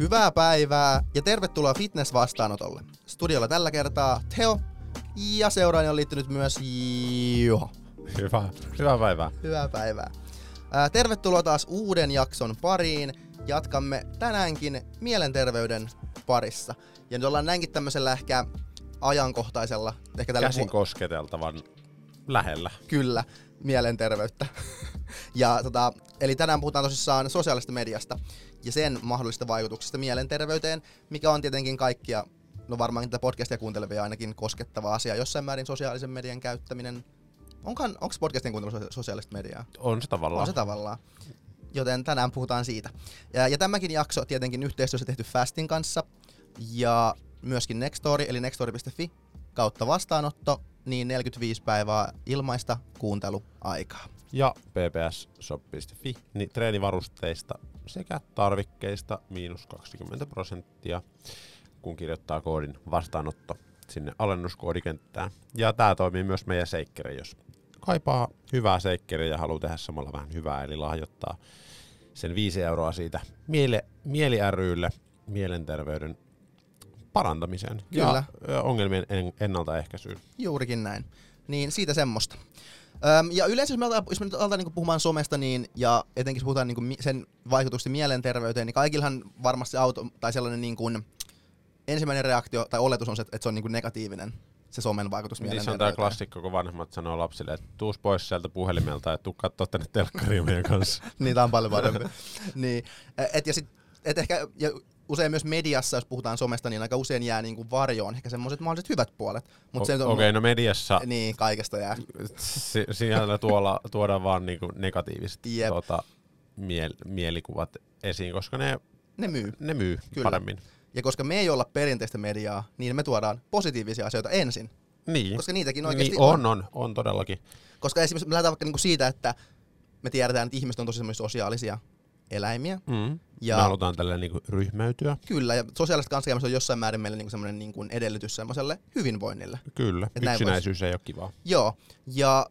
Hyvää päivää ja tervetuloa fitness-vastaanotolle. Studiolla tällä kertaa Teo ja seuraani on liittynyt myös Juho. Hyvä, hyvää päivää. Hyvää päivää. Ää, tervetuloa taas uuden jakson pariin. Jatkamme tänäänkin mielenterveyden parissa. Ja nyt ollaan näinkin tämmöisellä ehkä ajankohtaisella, ehkä tällä Käsin kosketeltavan lähellä. Kyllä, mielenterveyttä. Ja tota, eli tänään puhutaan tosissaan sosiaalisesta mediasta ja sen mahdollisista vaikutuksista mielenterveyteen, mikä on tietenkin kaikkia, no varmaan tätä podcastia kuuntelevia ainakin koskettava asia. Jossain määrin sosiaalisen median käyttäminen. Onkaan, onko podcastien kuuntelu sosiaalista mediaa? On se tavallaan. On se tavallaan. Joten tänään puhutaan siitä. Ja, ja tämäkin jakso tietenkin yhteistyössä tehty Fastin kanssa ja myöskin Nextory, eli nextory.fi kautta vastaanotto, niin 45 päivää ilmaista kuunteluaikaa. Ja ppsshop.fi, niin treenivarusteista sekä tarvikkeista miinus 20 prosenttia, kun kirjoittaa koodin vastaanotto sinne alennuskoodikenttään. Ja tämä toimii myös meidän seikkeri, jos kaipaa hyvää seikkeriä ja haluaa tehdä samalla vähän hyvää, eli lahjoittaa sen 5 euroa siitä miele, mieli rylle mielenterveyden parantamiseen Kyllä. ja ongelmien en, ennaltaehkäisyyn. Juurikin näin. Niin siitä semmoista. Öm, ja yleensä jos me aletaan, jos me nyt aletaan niinku puhumaan somesta, niin, ja etenkin jos puhutaan niinku sen vaikutuksesta mielenterveyteen, niin kaikillahan varmasti auto, tai sellainen niinku, ensimmäinen reaktio tai oletus on se, että se on niinku negatiivinen se somen vaikutus Niin se on tämä klassikko, kun vanhemmat sanoo lapsille, että tuus pois sieltä puhelimelta ja tuu katsoa tänne telkkariin meidän kanssa. niin, tämä on paljon parempi. niin, et, ja sit, et ehkä, ja usein myös mediassa, jos puhutaan somesta, niin aika usein jää niin kuin varjoon ehkä semmoiset mahdolliset hyvät puolet. Mut o- Okei, okay, no mediassa... Niin, kaikesta jää. Si- siellä tuolla, tuodaan vaan niin kuin negatiiviset tuota, miel- mielikuvat esiin, koska ne, ne myy, ne myy Kyllä. paremmin. Ja koska me ei olla perinteistä mediaa, niin me tuodaan positiivisia asioita ensin. Niin. Koska niitäkin oikeasti niin, on. On, on, on todellakin. Koska esimerkiksi me lähdetään vaikka niinku siitä, että me tiedetään, että ihmiset on tosi sosiaalisia yksilöllisiä. Mm. Ja me halutaan tällä niinku ryhmäytyä. Kyllä, ja sosiaalista kanssakäymistä on jossain määrin meille niinku semmoinen niinku edellytys semmoiselle hyvinvoinnille. Kyllä, Et yksinäisyys ei ole kivaa. Joo, ja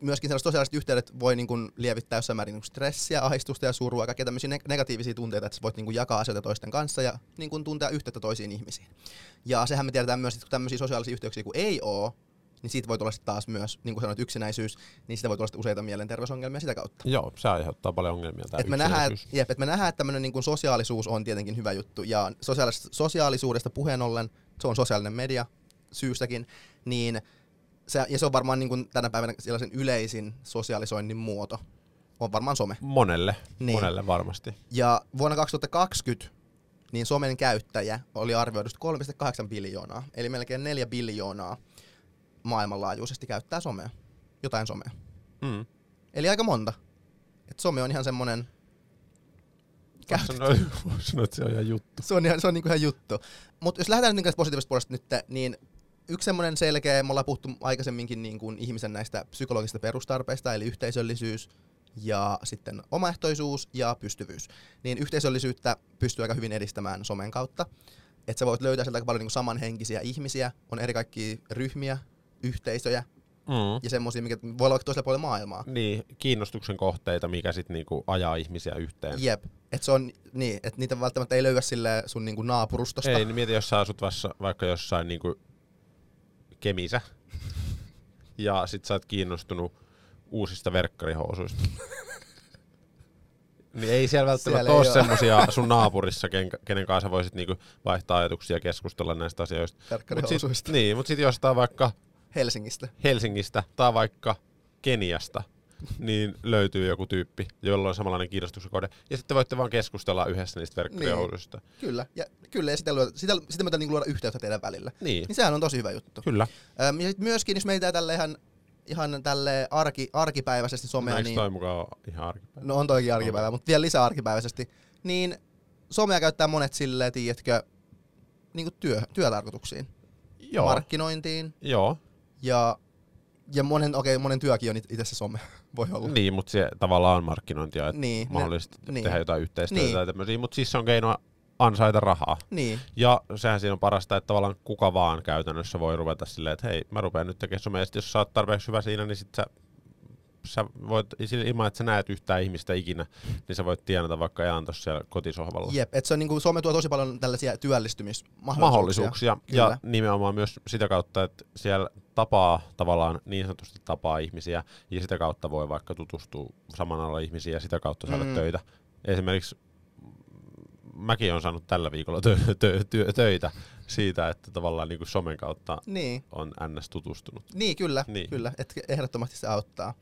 myöskin sellaiset sosiaaliset yhteydet voi niinku lievittää jossain määrin niinku stressiä, ahdistusta ja surua, kaikkia tämmöisiä negatiivisia tunteita, että voit niinku jakaa asioita toisten kanssa ja niinku tuntea yhteyttä toisiin ihmisiin. Ja sehän me tiedetään myös, että kun tämmöisiä sosiaalisia yhteyksiä kuin ei ole, niin siitä voi tulla taas myös, niin kuin sanoit, yksinäisyys, niin siitä voi tulla useita mielenterveysongelmia sitä kautta. Joo, se aiheuttaa paljon ongelmia tämä et me nähdään, jep, et me nähdään, että tämmöinen niin sosiaalisuus on tietenkin hyvä juttu, ja sosiaalis- sosiaalisuudesta puheen ollen, se on sosiaalinen media syystäkin, niin se, ja se on varmaan niin kuin tänä päivänä sellaisen yleisin sosiaalisoinnin muoto, on varmaan some. Monelle, niin. monelle varmasti. Ja vuonna 2020 niin somen käyttäjä oli arvioidusti 3,8 biljoonaa, eli melkein 4 biljoonaa maailmanlaajuisesti käyttää somea. Jotain somea. Mm. Eli aika monta. Et some on ihan semmonen... Voisi sanoa, että se on ihan juttu. Se on, ihan, se on niinku ihan juttu. Mutta jos lähdetään nyt positiivisesta puolesta nyt, niin yksi semmoinen selkeä, me ollaan puhuttu aikaisemminkin niin kuin ihmisen näistä psykologisista perustarpeista, eli yhteisöllisyys ja sitten omaehtoisuus ja pystyvyys. Niin yhteisöllisyyttä pystyy aika hyvin edistämään somen kautta. Että sä voit löytää sieltä aika paljon niin kuin samanhenkisiä ihmisiä, on eri kaikkia ryhmiä, yhteisöjä mm. ja semmoisia, mikä voi olla toisella puolella maailmaa. Niin, kiinnostuksen kohteita, mikä sitten niinku ajaa ihmisiä yhteen. Jep, että se on niin, että niitä välttämättä ei löyä sille sun niinku naapurustosta. Ei, niin mieti, jos sä asut vasta, vaikka jossain niinku Kemisä, ja sit sä oot kiinnostunut uusista verkkarihousuista. niin ei siellä välttämättä siellä ole semmosia sun naapurissa, ken, kenen kanssa voisit niinku vaihtaa ajatuksia ja keskustella näistä asioista. Mut sit, niin, mutta sitten jostain vaikka Helsingistä. Helsingistä tai vaikka Keniasta, niin löytyy joku tyyppi, jolla on samanlainen kiinnostuksen kohde. Ja sitten voitte vaan keskustella yhdessä niistä verkkojouluista. Niin. Kyllä, ja, kyllä, ja sitä, sitä, sitä myötä niin luoda yhteyttä teidän välillä. Niin. niin sehän on tosi hyvä juttu. Kyllä. Öm, ja sitten myöskin, jos meitä tälle ihan ihan tälle arki, arkipäiväisesti somea. No, niin, toi mukaan ihan arkipäivä? No on toikin arkipäivä, mutta vielä lisää arkipäiväisesti. Niin somea käyttää monet silleen, tiedätkö, niin kuin työ, työtarkoituksiin. Joo. Markkinointiin. Joo. Ja, ja monen, okei, monen työkin on itse se some, voi olla. Niin, mutta se tavallaan on markkinointia, että niin, mahdollisesti ne, niin. tehdä jotain yhteistyötä niin. tai tämmöisiä, mutta siis se on keino ansaita rahaa. Niin. Ja sehän siinä on parasta, että tavallaan kuka vaan käytännössä voi ruveta silleen, että hei, mä rupean nyt tekemään somea, jos sä oot tarpeeksi hyvä siinä, niin sit sä sä voit, ilman että sä näet yhtään ihmistä ikinä, niin sä voit tienata vaikka elantossa siellä kotisohvalla. Jep, että se on niinku, some tuo tosi paljon tällaisia työllistymismahdollisuuksia. Mahdollisuuksia. Kyllä. Ja nimenomaan myös sitä kautta, että siellä tapaa tavallaan niin sanotusti tapaa ihmisiä ja sitä kautta voi vaikka tutustua saman alan ihmisiä ja sitä kautta saada Mm. töitä. Esimerkiksi mäkin olen saanut tällä viikolla tö- tö- tö- töitä siitä, että tavallaan niin kuin somen kautta Niin, on NS tutustunut. niin kyllä, Niin. kyllä, että ehdottomasti se auttaa.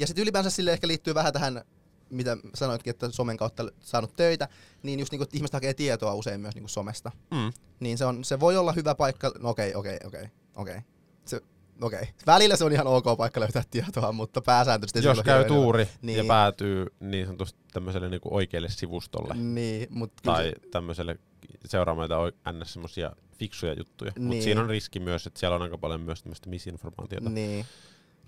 Ja sitten ylipäänsä sille ehkä liittyy vähän tähän, mitä sanoitkin, että somen kautta saanut töitä, niin just niinku, että ihmiset hakee tietoa usein myös niinku somesta. Mm. Niin se, on, se voi olla hyvä paikka, no okei, okei, okei, okei. Se, okei. Välillä se on ihan ok paikka löytää tietoa, mutta pääsääntöisesti se Jos käy tuuri niin. Niin. ja päätyy niin sanotusti tämmöiselle niin kuin oikealle sivustolle Niin, mutta tai tämmöiselle seuraamaan jotain ns. semmosia fiksuja juttuja. Niin. Niin. Mutta siinä on riski myös, että siellä on aika paljon myös tämmöistä misinformaatiota. Niin,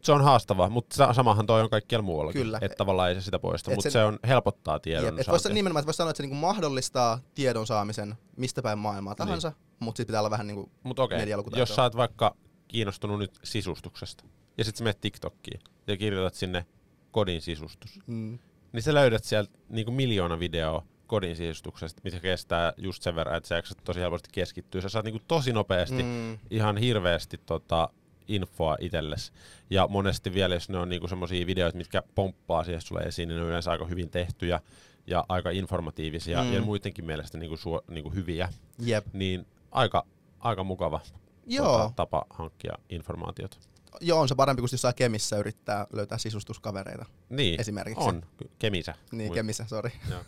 Se on haastavaa, mutta sa- samahan toi on kaikkialla muuallakin. Kyllä. Että tavallaan ei se sitä poista, mutta se- on helpottaa tiedon Jep, et vois, nimenomaan, että voisi sanoa, että se niinku mahdollistaa tiedon saamisen mistä päin maailmaa tahansa, niin. mutta sitten pitää olla vähän niinku, Mutta okei, medialukutaitoa. jos sä oot vaikka kiinnostunut nyt sisustuksesta, ja sit sä menet TikTokkiin ja kirjoitat sinne kodin sisustus, mm, niin sä löydät sieltä niinku miljoona videoa kodin sisustuksesta, mikä kestää just sen verran, että sä jaksat tosi helposti keskittyä. Sä saat niinku tosi nopeasti mm, ihan hirveästi tota, infoa itsellesi. Ja monesti vielä, jos ne on niinku semmoisia videoita, mitkä pomppaa siihen sulle esiin, niin ne on yleensä aika hyvin tehtyjä ja aika informatiivisia Mm. ja muidenkin mielestä niinku, suo, niinku hyviä, jep. niin aika, aika mukava Joo, tota, tapa hankkia informaatiota. joo, on se parempi kuin jossain Kemissä yrittää löytää sisustuskavereita. Niin, Esimerkiksi. on. Kemisä. Niin, Muist- Kemissä, sori. Joo.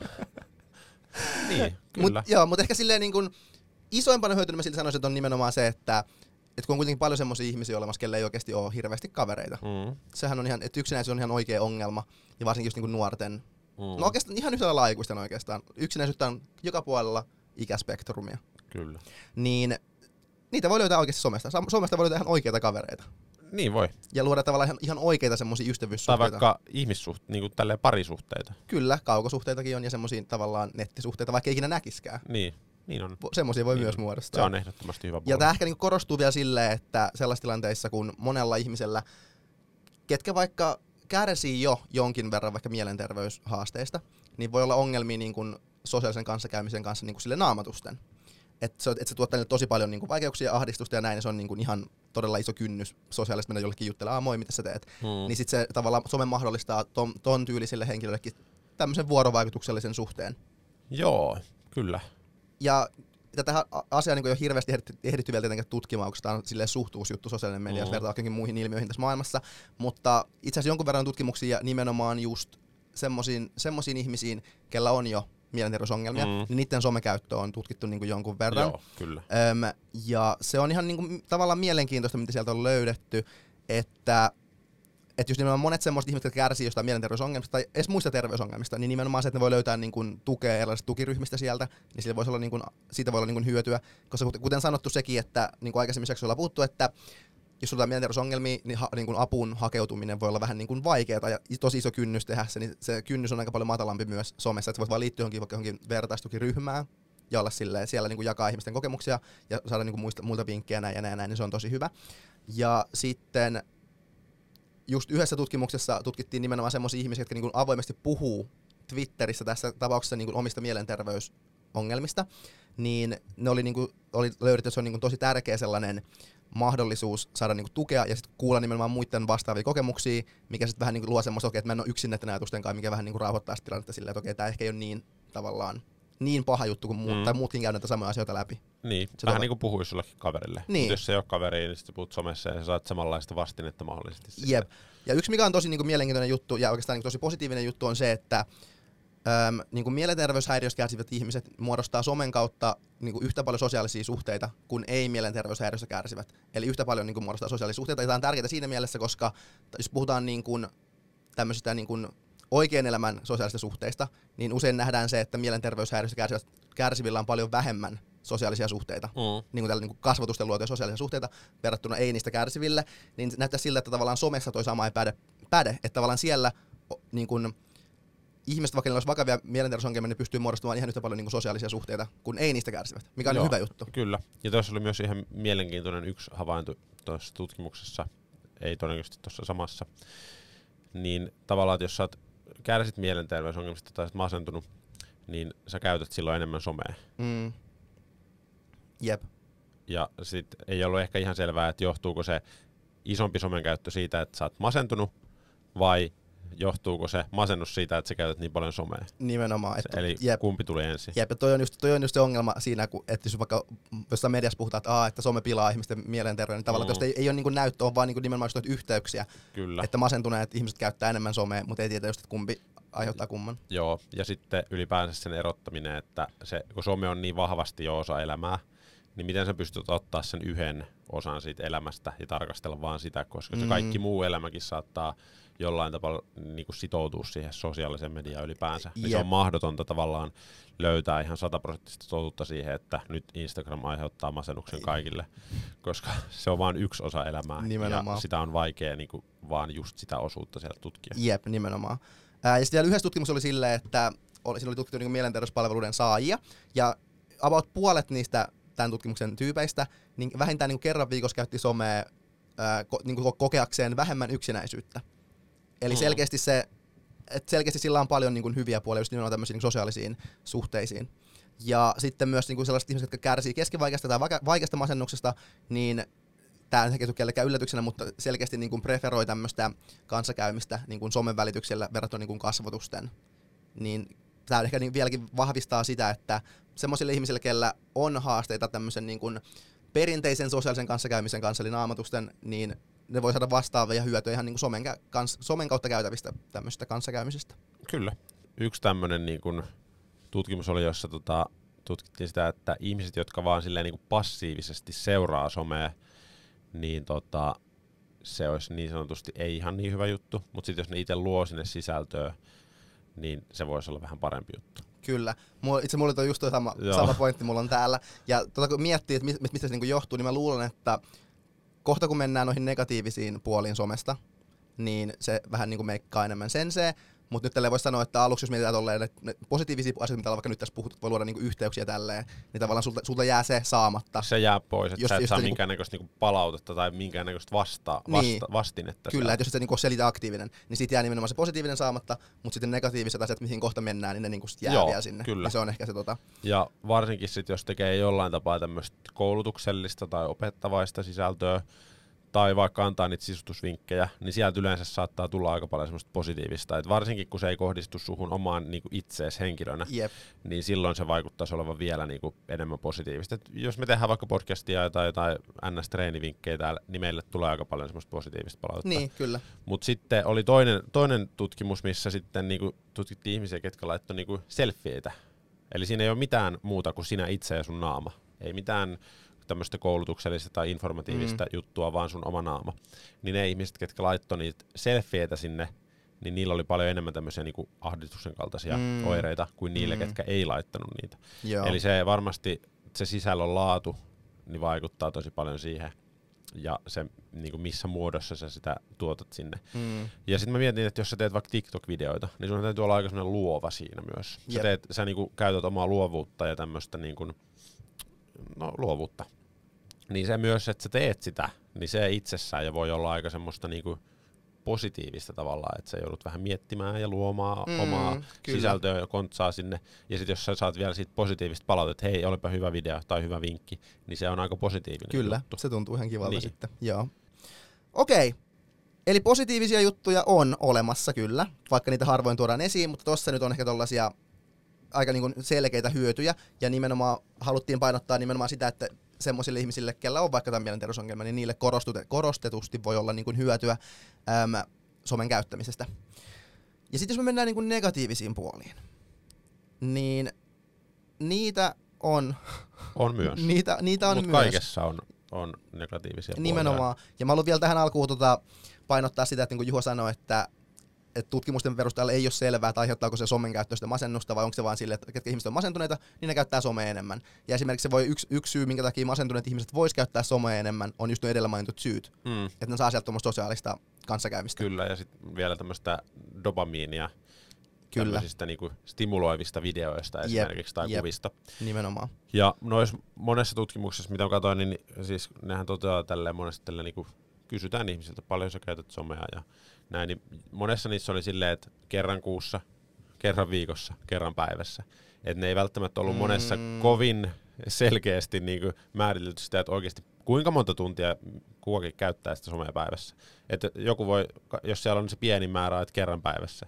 niin, Mut, kyllä. joo, mutta ehkä silleen niin kuin, isoimpana hyötynä mä silti sanoisin, että on nimenomaan se, että et kun on kuitenkin paljon semmoisia ihmisiä olemassa, kelle ei oikeasti ole hirveästi kavereita. Mm, Sehän on ihan, että yksinäisyys on ihan oikea ongelma, ja varsinkin just niin kuin nuorten. mm, No oikeastaan ihan yhtä lailla aikuisten oikeastaan. Yksinäisyyttä on joka puolella ikäspektrumia. kyllä. Niin niitä voi löytää oikeasti somesta. Somesta voi löytää ihan oikeita kavereita. Niin voi. Ja luoda tavallaan ihan, ihan oikeita semmoisia Tai ystävyyssuhteita. vaikka ihmissuht, niin kuin parisuhteita. Kyllä, kaukosuhteitakin on ja semmoisia tavallaan nettisuhteita, vaikka ei ikinä näkiskään. Niin, niin on. Semmoisia voi Niin. myös Se muodostaa. on ehdottomasti hyvä Ja puoli. tämä ehkä niinku korostuu vielä silleen, että sellaisissa tilanteissa, kun monella ihmisellä, ketkä vaikka kärsii jo jonkin verran vaikka mielenterveyshaasteista, niin voi olla ongelmia niin kuin sosiaalisen kanssakäymisen kanssa niin kuin sille naamatusten. Että se, et se tuottaa niille tosi paljon niin kuin vaikeuksia, ahdistusta ja näin, ja se on niin kuin ihan todella iso kynnys sosiaalisesti mennä jollekin juttelemaan, moi, mitä sä teet. Mm. Niin sitten se tavallaan some mahdollistaa ton, ton tyylisille henkilöillekin tämmöisen vuorovaikutuksellisen suhteen. Joo, kyllä. Ja tätä asiaa niin jo hirveästi ehditty, ehditty vielä tietenkään tutkimaan, koska tämä on silleen suhtuusjuttu sosiaalinen media, jos Mm. vertaa muihin ilmiöihin tässä maailmassa. Mutta itse asiassa jonkun verran tutkimuksia nimenomaan just semmoisiin, semmoisiin ihmisiin, kellä on jo mielenterveysongelmia, mm. niin niiden somekäyttö on tutkittu niin kuin jonkun verran. Joo, kyllä. Öm, ja se on ihan niin kuin, tavallaan mielenkiintoista, mitä sieltä on löydetty, että että just nimenomaan monet semmoiset ihmiset, jotka kärsii jostain mielenterveysongelmista tai edes muista terveysongelmista, niin nimenomaan se, että ne voi löytää niin kuin, tukea erilaisista tukiryhmistä sieltä, niin sillä voisi olla, niin kuin, siitä voi olla niin kuin, hyötyä. Koska kuten- sanottu sekin, että niin kuin aikaisemmin on puhuttu, että jos sulla on mielenterveysongelmia, niin, ha, niin kuin apuun hakeutuminen voi olla vähän niin vaikeaa ja tosi iso kynnys tehdä se, niin se kynnys on aika paljon matalampi myös somessa, että voit vaan liittyä johonkin, johonkin vertaistukiryhmään ja olla silleen, siellä niin kuin jakaa ihmisten kokemuksia ja saada niin kuin muista, muilta vinkkejä näin ja näin näin, niin se on tosi hyvä. Ja sitten just yhdessä tutkimuksessa tutkittiin nimenomaan semmoisia ihmisiä, jotka niin avoimesti puhuu Twitterissä tässä tapauksessa niin omista mielenterveysongelmista, niin ne oli, niin kuin, oli löydetty, että se on niin tosi tärkeä sellainen mahdollisuus saada niin kuin tukea ja sitten kuulla nimenomaan muiden vastaavia kokemuksia, mikä sitten vähän niin kuin luo semmoista, okay, että mä en ole yksin näiden ajatusten kanssa, mikä vähän niin kuin rauhoittaa tilannetta silleen, että okei, tämä ehkä ei ole niin tavallaan niin paha juttu kuin muut, Mm. tai muutkin käy näitä samoja asioita läpi. Niin, Se vähän niin kuin puhuisi jollekin kaverille. Niin. Mut jos se ei ole kaveri, niin sitten puhut somessa ja sä saat samanlaista vastinetta mahdollisesti. Jep. Ja yksi mikä on tosi niin kuin, mielenkiintoinen juttu ja oikeastaan niin kuin, tosi positiivinen juttu on se, että äm, niin kuin mielenterveyshäiriöstä kärsivät ihmiset muodostaa somen kautta niin kuin, yhtä paljon sosiaalisia suhteita kuin ei mielenterveyshäiriöstä kärsivät. Eli yhtä paljon niin kuin, muodostaa sosiaalisia suhteita. Ja tämä on tärkeää siinä mielessä, koska jos puhutaan niin kuin, tämmöisistä niin kuin, oikean elämän sosiaalisista suhteista, niin usein nähdään se, että mielenterveyshäiriöstä kärsivät, kärsivillä on paljon vähemmän sosiaalisia suhteita Mm. niin kuin tällä niin kuin kasvatusten luotuja sosiaalisia suhteita verrattuna ei niistä kärsiville, niin näyttää siltä, että tavallaan somessa toi sama ei päde, päde että tavallaan siellä niin kuin, ihmiset, vaikka niillä olisi vakavia mielenterveysongelmia, niin pystyy muodostamaan ihan yhtä paljon niin kuin sosiaalisia suhteita kuin ei niistä kärsivät, mikä on Joo. hyvä juttu. Kyllä. Ja tuossa oli myös ihan mielenkiintoinen yksi havainto tuossa tutkimuksessa, ei todennäköisesti tuossa samassa, niin tavallaan, että jos sä oot kärsit mielenterveysongelmista tai masentunut, niin sä käytät silloin enemmän somea. Mm. Jep. Ja sit ei ollut ehkä ihan selvää, että johtuuko se isompi somen käyttö siitä, että sä oot masentunut, vai johtuuko se masennus siitä, että sä käytät niin paljon somea. Nimenomaan. Se, eli jep. kumpi tuli ensin? Jep, toi on, just, toi on just se ongelma siinä, kun, että jos vaikka jossain mediassa puhutaan, että, aa, että some pilaa ihmisten mielenterveyden, niin tavallaan mm. ei, ei ole niin näyttö, on vaan niin nimenomaan just yhteyksiä. Kyllä. Että masentuneet ihmiset käyttää enemmän somea, mutta ei tiedä just, että kumpi aiheuttaa kumman. Joo, ja sitten ylipäänsä sen erottaminen, että se, kun some on niin vahvasti jo osa elämää, niin miten sä pystyt ottaa sen yhden osan siitä elämästä ja tarkastella vaan sitä, koska mm. se kaikki muu elämäkin saattaa jollain tavalla niin kuin sitoutua siihen sosiaaliseen mediaan ylipäänsä. Niin se on mahdotonta tavallaan löytää ihan sataprosenttista totuutta siihen, että nyt Instagram aiheuttaa masennuksen kaikille, koska se on vain yksi osa elämää nimenomaan. ja sitä on vaikea niin kuin, vaan just sitä osuutta siellä tutkia. Jep, nimenomaan. Ää, ja sitten vielä yhdessä tutkimus oli silleen, että oli, siinä oli tutkittu niin mielenterveyspalveluiden saajia, ja about puolet niistä tämän tutkimuksen tyypeistä, niin vähintään niin kerran viikossa käytti somea ää, ko, niin kuin kokeakseen vähemmän yksinäisyyttä. Eli mm. selkeästi se, että selkeästi sillä on paljon niin kuin hyviä puolia just nimenomaan tämmöisiin niin sosiaalisiin suhteisiin. Ja sitten myös niin kuin sellaiset ihmiset, jotka kärsii keskivaikeasta tai vaikeasta masennuksesta, niin tämä ei tule kellekään yllätyksenä, mutta selkeästi niin kuin preferoi tämmöistä kanssakäymistä niin kuin somen välityksellä verrattuna niin kuin kasvotusten. Niin tämä ehkä niin vieläkin vahvistaa sitä, että semmoisille ihmisille, kellä on haasteita tämmöisen niin kuin perinteisen sosiaalisen kanssakäymisen kanssa, eli naamatusten, niin ne voi saada vastaavia hyötyjä ihan niin kuin somen, kans, somen kautta käytävistä tämmöisistä kanssakäymisistä. Kyllä. Yksi tämmöinen niin kuin tutkimus oli, jossa tota, tutkittiin sitä, että ihmiset, jotka vaan silleen niin kuin passiivisesti seuraa somea, niin tota, se olisi niin sanotusti ei ihan niin hyvä juttu, mutta sitten jos ne itse luo sinne sisältöä, niin se voisi olla vähän parempi juttu. Kyllä. Mulla, itse mulla on just tuo sama, sama pointti mulla on täällä. Ja tota, kun miettii, että mistä se niinku johtuu, niin mä luulen, että kohta kun mennään noihin negatiivisiin puoliin somesta, niin se vähän niin kuin meikkaa enemmän. Sensee, mutta nyt tälle voisi sanoa, että aluksi jos mietitään tolleen, että ne positiivisia asioita, mitä vaikka nyt tässä puhuttu, voi luoda niinku yhteyksiä tälleen, niin tavallaan sulta, sulta jää se saamatta. Se jää pois, että jos, sä et saa niinku, minkäännäköistä niinku palautetta tai minkäännäköistä vasta, niin, vasta, vastinetta. Kyllä, että jos et niinku selitä aktiivinen, niin siitä jää nimenomaan se positiivinen saamatta, mutta sitten negatiiviset asiat, mihin kohta mennään, niin ne niinku jää Joo, vielä sinne. Kyllä. Niin se on ehkä se tota. Ja varsinkin sitten, jos tekee jollain tapaa tämmöistä koulutuksellista tai opettavaista sisältöä, tai vaikka antaa niitä sisustusvinkkejä, niin sieltä yleensä saattaa tulla aika paljon semmoista positiivista. Et varsinkin kun se ei kohdistu suhun omaan niin itseesi henkilönä, yep. niin silloin se vaikuttaisi olevan vielä niin kuin enemmän positiivista. Et jos me tehdään vaikka podcastia tai jotain NS-treenivinkkejä täällä, niin meille tulee aika paljon semmoista positiivista palautetta. Niin, kyllä. Mutta sitten oli toinen, toinen tutkimus, missä sitten niin kuin tutkittiin ihmisiä, ketkä laittoi niin selfieitä. Eli siinä ei ole mitään muuta kuin sinä itse ja sun naama. Ei mitään tämmöistä koulutuksellista tai informatiivista mm. juttua, vaan sun oma naama. Niin ne ihmiset, ketkä laittoi niitä selfieitä sinne, niin niillä oli paljon enemmän tämmöisiä niinku ahdistuksen kaltaisia mm. oireita kuin niille, mm. ketkä ei laittanut niitä. Joo. Eli se varmasti, se sisällön laatu, niin vaikuttaa tosi paljon siihen ja se, niin kuin missä muodossa sä sitä tuotat sinne. Mm. Ja sitten mä mietin, että jos sä teet vaikka TikTok-videoita, niin sun täytyy olla aika luova siinä myös. Sä, teet, sä niin kuin käytät omaa luovuutta ja tämmöistä niin kuin, no, luovuutta niin se myös, että sä teet sitä, niin se itsessään jo voi olla aika semmoista niinku positiivista tavallaan, että sä joudut vähän miettimään ja luomaan mm, omaa kyllä. sisältöä ja kontsaa sinne. Ja sitten jos sä saat vielä siitä positiivista palautetta, että hei, olipa hyvä video tai hyvä vinkki, niin se on aika positiivinen Kyllä, juttu. se tuntuu ihan kivalta niin. sitten. Joo. Okei, Eli positiivisia juttuja on olemassa kyllä, vaikka niitä harvoin tuodaan esiin, mutta tuossa nyt on ehkä tällaisia aika niin selkeitä hyötyjä, ja nimenomaan haluttiin painottaa nimenomaan sitä, että semmoisille ihmisille, kellä on vaikka tämä mielenterveysongelma, niin niille korostetusti voi olla niin kuin hyötyä äm, somen käyttämisestä. Ja sitten jos me mennään niin kuin negatiivisiin puoliin, niin niitä on... On myös. niitä, niitä on Mut myös. kaikessa on, on negatiivisia Nimenomaan. puolia. Ja mä haluan vielä tähän alkuun tota, painottaa sitä, että niin kuin Juho sanoi, että että tutkimusten perusteella ei ole selvää, että aiheuttaako se somen käyttö sitä masennusta vai onko se vaan sille, että ketkä ihmiset on masentuneita, niin ne käyttää somea enemmän. Ja esimerkiksi se voi yksi, yksi syy, minkä takia masentuneet ihmiset vois käyttää somea enemmän, on just nuo edellä mainitut syyt. Mm. Että ne saa sieltä sosiaalista kanssakäymistä. Kyllä, ja sitten vielä tämmöistä dopamiinia Kyllä. tämmöisistä niinku stimuloivista videoista esimerkiksi jep, tai jep. kuvista. Nimenomaan. Ja noissa monessa tutkimuksessa, mitä katsoin, niin siis nehän toteaa tälleen monesti tälleen niinku kysytään ihmisiltä, paljon sä käytät somea ja näin, niin monessa niissä oli silleen, että kerran kuussa, kerran viikossa, kerran päivässä. Että ne ei välttämättä ollut monessa Mm. kovin selkeästi niin kuin määritelty sitä, että oikeasti kuinka monta tuntia kukakin käyttää sitä somea päivässä. Että joku voi, jos siellä on se pieni määrä, että kerran päivässä,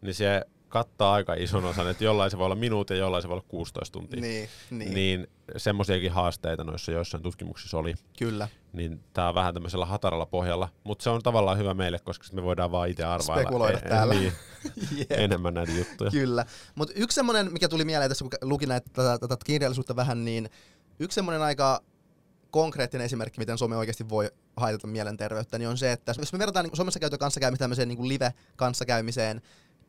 niin se kattaa aika ison osan, että jollain se voi olla minuutti ja jollain se voi olla 16 tuntia. Niin, niin, niin semmoisiakin haasteita noissa joissain tutkimuksissa oli, kyllä. niin tää on vähän tämmöisellä hataralla pohjalla, mutta se on tavallaan hyvä meille, koska me voidaan vaan itse arvailla Spekuloida e- täällä. Niin, Jep. enemmän näitä juttuja. Kyllä. Mutta yksi semmoinen, mikä tuli mieleen tässä, kun luki näitä, tätä, tätä kirjallisuutta vähän, niin yksi semmoinen aika konkreettinen esimerkki, miten some oikeasti voi haitata mielenterveyttä, niin on se, että jos me verrataan niin somessa käytyä kanssakäymistä tämmöiseen niin live-kanssakäymiseen,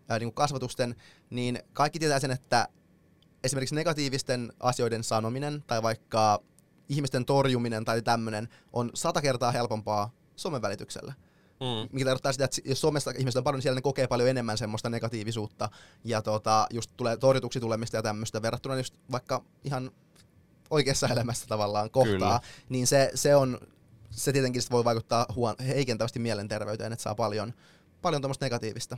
ää, niin kuin kasvatusten, niin kaikki tietää sen, että esimerkiksi negatiivisten asioiden sanominen tai vaikka ihmisten torjuminen tai tämmöinen on sata kertaa helpompaa somen välityksellä Mm. mikä tarkoittaa sitä, että jos Suomessa ihmiset on paljon, niin siellä ne kokee paljon enemmän semmoista negatiivisuutta ja tota, just tulee torjutuksi tulemista ja tämmöistä verrattuna just vaikka ihan oikeassa elämässä tavallaan kohtaa, Kyllä. niin se, se on, se tietenkin sit voi vaikuttaa huon, heikentävästi mielenterveyteen, että saa paljon, paljon tämmöistä negatiivista.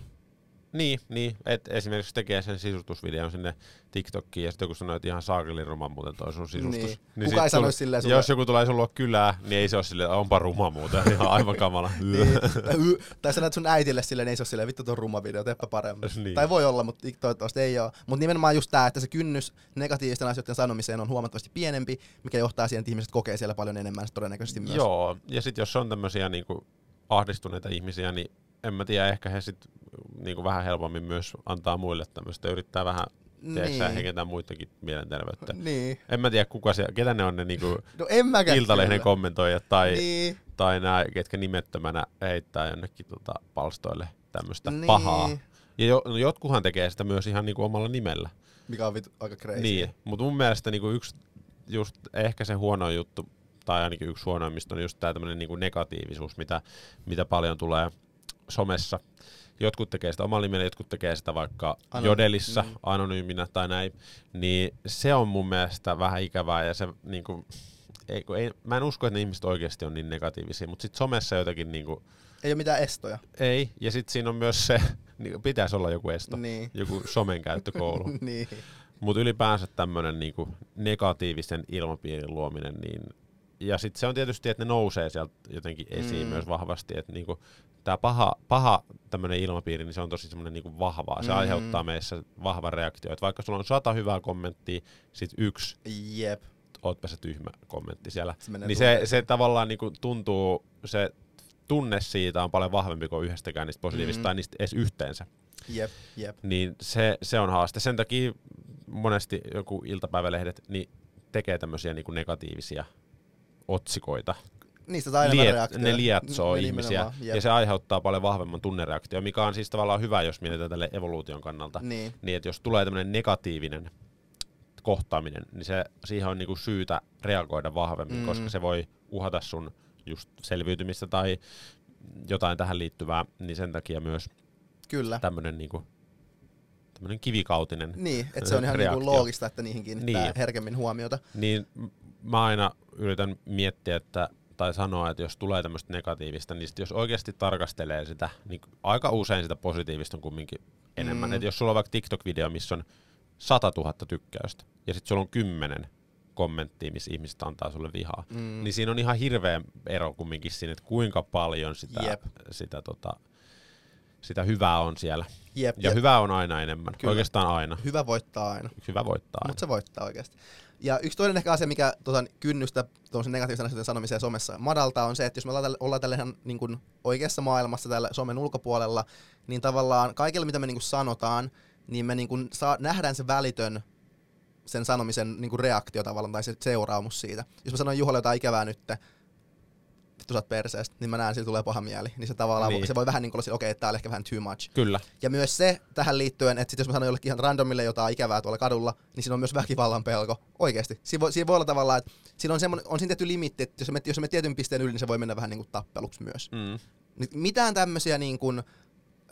Niin, niin. Et esimerkiksi tekee sen sisustusvideon sinne TikTokkiin ja sitten joku sanoo, että ihan saakelin ruma muuten toi sun sisustus. Niin. sit Kuka ei sanoisi silleen sulle- Jos joku tulee sun luo kylää, niin ei se ole silleen, onpa ruma muuten. Ihan aivan kamala. Niin, tai, sanat sun äitille silleen, ei se ole silleen, vittu tuon rumma video, teepä paremmin. Niin. Tai voi olla, mutta toivottavasti ei ole. Mutta nimenomaan just tämä, että se kynnys negatiivisten asioiden sanomiseen on huomattavasti pienempi, mikä johtaa siihen, että ihmiset kokee siellä paljon enemmän todennäköisesti myös. Joo, ja sitten jos on tämmöisiä niinku ahdistuneita ihmisiä, niin en mä tiedä, ehkä he sitten niinku vähän helpommin myös antaa muille tämmöistä, yrittää vähän niin. Niin. heikentää muidenkin mielenterveyttä. Niin. En mä tiedä, kuka siellä, ketä ne on ne niinku No en. Iltalehden kyllä. kommentoijat tai, Niin. tai nämä, ketkä nimettömänä heittää jonnekin tota palstoille tämmöistä Niin. pahaa. Ja jo, no jotkuhan tekee sitä myös ihan niinku omalla nimellä. Mikä on vittu aika crazy. Niin, mutta mun mielestä niinku yksi just ehkä se huono juttu, tai ainakin yksi huonoimmista on just tämä tämmöinen niinku negatiivisuus, mitä, mitä paljon tulee somessa. Jotkut tekee sitä omalla nimellä, jotkut tekee sitä vaikka Ano- Jodelissa mm. anonyyminä tai näin, niin se on mun mielestä vähän ikävää ja se niinku, ei, ei, mä en usko, että ne ihmiset oikeasti on niin negatiivisia, mutta sitten somessa jotenkin niinku, Ei ole mitään estoja. ei, ja sitten siinä on myös se, niin pitäisi olla joku esto, Niin. joku somen käyttökoulu. niin. Mutta ylipäänsä tämmöinen niinku negatiivisen ilmapiirin luominen, niin ja sitten se on tietysti, että ne nousee sieltä jotenkin esiin Mm. myös vahvasti, että niinku, tämä paha, paha tämmöinen ilmapiiri, niin se on tosi semmoinen niinku vahvaa. Se Mm. aiheuttaa meissä vahvan reaktio. Että vaikka sulla on sata hyvää kommenttia, sit yksi, Jep. ootpä se tyhmä kommentti siellä, Se niin se, se tavallaan niinku tuntuu, se tunne siitä on paljon vahvempi kuin yhdestäkään niistä positiivista Mm. tai niistä edes yhteensä Jep. Jep. niin se, se on haaste. Sen takia monesti joku iltapäivälehdet niin tekee tämmöisiä niin negatiivisia otsikoita. Niistä saa Liet, ne lietsoo ihmisiä jep. ja se aiheuttaa paljon vahvemman tunnereaktio, mikä on siis tavallaan hyvä, jos mietitään tälle evoluution kannalta. Niin. Niin, että jos tulee tämmöinen negatiivinen kohtaaminen, niin se, siihen on niinku syytä reagoida vahvemmin, Mm. koska se voi uhata sun just selviytymistä tai jotain tähän liittyvää, niin sen takia myös Kyllä. tämmöinen niinku, tämmönen kivikautinen Niin, että se on ihan niinku loogista, että niihin kiinnittää Niin. herkemmin huomiota. Niin mä aina yritän miettiä, että tai sanoa, että jos tulee tämmöistä negatiivista, niin sit jos oikeasti tarkastelee sitä, niin aika usein sitä positiivista on kumminkin enemmän. Mm. Et jos sulla on vaikka TikTok-video, missä on 100 000 tykkäystä, ja sitten sulla on 10 kommenttia, missä ihmiset antaa sulle vihaa, Mm. mm. niin siinä on ihan hirveä ero kumminkin siinä, että kuinka paljon sitä, Jep. sitä, tota, sitä hyvää on siellä. Jep. Ja jep. hyvää on aina enemmän, Kyllä. oikeastaan aina. Hyvä voittaa aina. Hyvä voittaa aina. Mutta se voittaa oikeasti. Ja yksi toinen ehkä asia, mikä tota, kynnystä tuollaisen negatiivisen asioiden sanomiseen somessa madaltaa, on se, että jos me ollaan tällä, ihan niin kuin oikeassa maailmassa täällä somen ulkopuolella, niin tavallaan kaikilla, mitä me niin kuin sanotaan, niin me niin kuin saa, nähdään se välitön sen sanomisen niin kuin reaktio tavallaan, tai se seuraamus siitä. Jos mä sanon Juhalle jotain ikävää nyt, vittu sä oot perseestä, niin mä näen, sillä tulee paha mieli. Niin se tavallaan, Niin. se voi vähän niin kuin olla okei, okay, tää oli ehkä vähän too much. Kyllä. Ja myös se tähän liittyen, että sit jos mä sanon jollekin ihan randomille jotain ikävää tuolla kadulla, niin siinä on myös väkivallan pelko. Oikeesti. Siinä voi, siinä voi olla tavallaan, että siinä on, semmonen, on siinä tietty limitti, että jos me, jos me tietyn pisteen yli, niin se voi mennä vähän niin kuin tappeluksi myös. Mm. Nyt mitään tämmöisiä niin kuin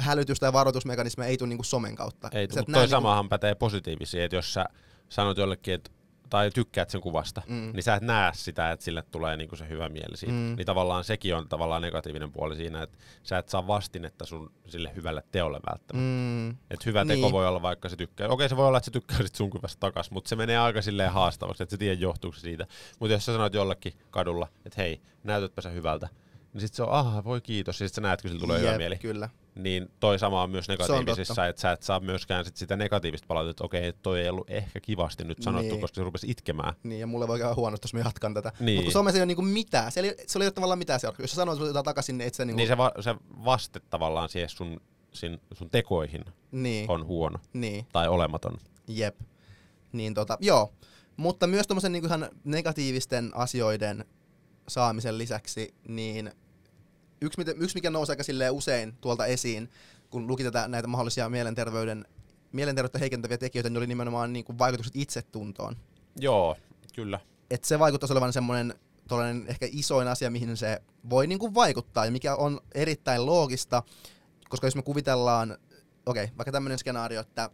hälytys- tai varoitusmekanismeja ei tule niin kuin somen kautta. Ei, mutta toi niin kuin- samahan pätee positiivisiin, että jos sä sanot jollekin, että tai tykkäät sen kuvasta, Mm. niin sä et näe sitä, että sille tulee niinku se hyvä mieli siitä. Mm. Niin tavallaan sekin on tavallaan negatiivinen puoli siinä, että sä et saa vastinetta sun sille hyvälle teolle välttämättä. Mm. Et hyvä Niin. teko voi olla vaikka se tykkää. Okei, se voi olla, että se tykkää sit sun kuvasta takas, mutta se menee aika silleen haastavaksi, että se tiedä johtuuko se siitä. Mutta jos sä sanoit jollekin kadulla, että hei, näytätpä sä hyvältä, niin sit se on, ah, voi kiitos, ja sit sä näet, kun sillä tulee hyvä Jep, mieli. Kyllä. Niin toi sama on myös negatiivisissa, että sä et saa myöskään sit sitä negatiivista palautetta, että okei, toi ei ollut ehkä kivasti nyt sanottu, Niin. koska se rupesi itkemään. Niin, ja mulle voi käydä huonosti, jos mä jatkan tätä. Niin. Mutta kun somessa ei ole niinku mitään. Se, ei, se oli tavallaan mitään se Jos sä sanoit jotain takaisin, niin et sä niinku... Niin se, va- se vaste tavallaan siihen sun, sin, sun tekoihin niin, on huono niin, tai olematon. jep. Niin tota, joo. Mutta myös tommosen niinku ihan negatiivisten asioiden saamisen lisäksi, niin yksi, yksi mikä nousi aika usein tuolta esiin, kun luki tätä, näitä mahdollisia mielenterveyden, mielenterveyttä heikentäviä tekijöitä, niin oli nimenomaan niinku vaikutukset itsetuntoon. Joo, kyllä. että se vaikuttaisi olevan semmoinen ehkä isoin asia, mihin se voi niinku vaikuttaa ja mikä on erittäin loogista, koska jos me kuvitellaan, okei, okay, vaikka tämmöinen skenaario, että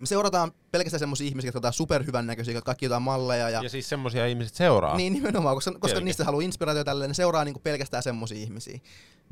me seurataan pelkästään semmoisia ihmisiä, jotka ovat superhyvän näköisiä, jotka kaikki jotain malleja ja, Ja siis semmosia ihmiset seuraa. niin nimenomaan, koska, koska niistä haluaa inspiraatio tälleen, ne seuraa niinku pelkästään semmoisia ihmisiä.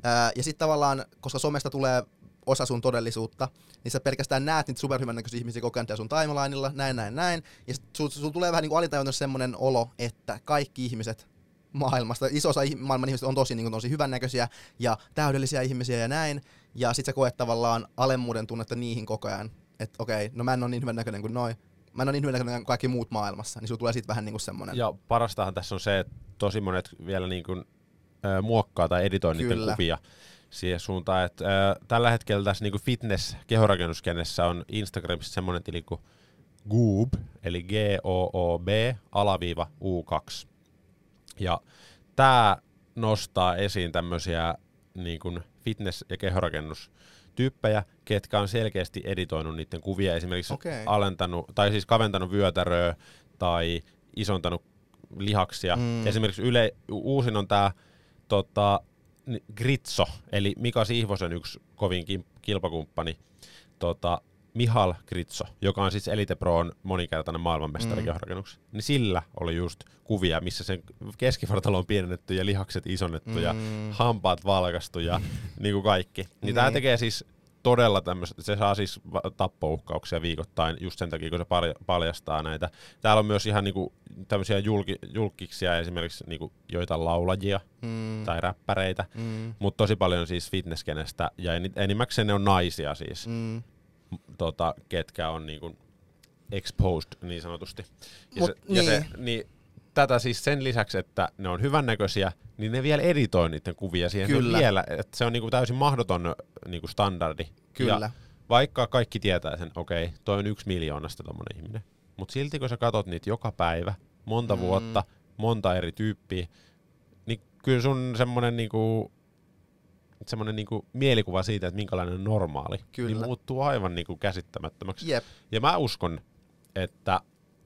Ää, ja sitten tavallaan, koska somesta tulee osa sun todellisuutta, niin sä pelkästään näet niitä superhyvän näköisiä ihmisiä koko ajan sun timelineilla, näin, näin, näin. Ja sit sul, tulee vähän niin kuin alitajuntaisesti semmoinen olo, että kaikki ihmiset maailmasta, iso osa maailman ihmisistä on tosi, niin kuin, tosi hyvännäköisiä ja täydellisiä ihmisiä ja näin. Ja sit sä koet tavallaan alemmuuden tunnetta niihin koko ajan. Että okei, no mä en ole niin hyvännäköinen kuin noi. Mä en ole niin hyvännäköinen kuin kaikki muut maailmassa. Niin sulla tulee siitä vähän niin kuin semmoinen. Ja parastahan tässä on se, että tosi monet vielä niin kuin, ö, muokkaa tai editoi Kyllä. kuvia siihen suuntaan, että ö, tällä hetkellä tässä niin fitness kehorakennuskenessä on Instagramissa semmoinen tili kuin Goob, eli G-O-O-B, alaviiva U2. Ja tämä nostaa esiin tämmöisiä niin kuin fitness- ja kehorakennustyyppejä, ketkä on selkeästi editoinut niiden kuvia, esimerkiksi Okei. alentanut, tai siis kaventanut vyötäröä tai isontanut lihaksia. Mm. Esimerkiksi yle, uusin on tämä tota, Gritso, eli Mika Sihvosen yksi kovin kilpakumppani, tota, Mihal Gritso, joka on siis Elite Proon monikertainen maailmanmestari Mm. niin sillä oli just kuvia, missä sen keskivartalo on pienennetty ja lihakset isonnettu mm. ja hampaat valkastu ja niin kuin kaikki. Niin, niin. tämä tekee siis todella tämmöistä, se saa siis tappouhkauksia viikoittain just sen takia, kun se paljastaa näitä. Täällä on myös ihan niinku tämmöisiä julki, julkiksia esimerkiksi niinku joitain laulajia Mm. tai räppäreitä, Mm. mutta tosi paljon siis fitnesskenestä ja eni- enimmäkseen ne on naisia siis, mm. Tota, ketkä on niinku exposed niin sanotusti. Ja, Mut se, ja se, niin. niin, tätä siis sen lisäksi, että ne on hyvännäköisiä, niin ne vielä editoi niiden kuvia siihen Kyllä. vielä, että se on niinku täysin mahdoton niinku standardi. Kyllä. Ja vaikka kaikki tietää sen, okei, okay, toi on yksi miljoonasta tommonen ihminen, mutta silti kun sä katot niitä joka päivä, monta mm. vuotta, monta eri tyyppiä, niin kyllä sun semmonen niinku, semmonen niinku mielikuva siitä, että minkälainen on normaali, Kyllä. niin muuttuu aivan niinku käsittämättömäksi. Jep. Ja mä uskon, että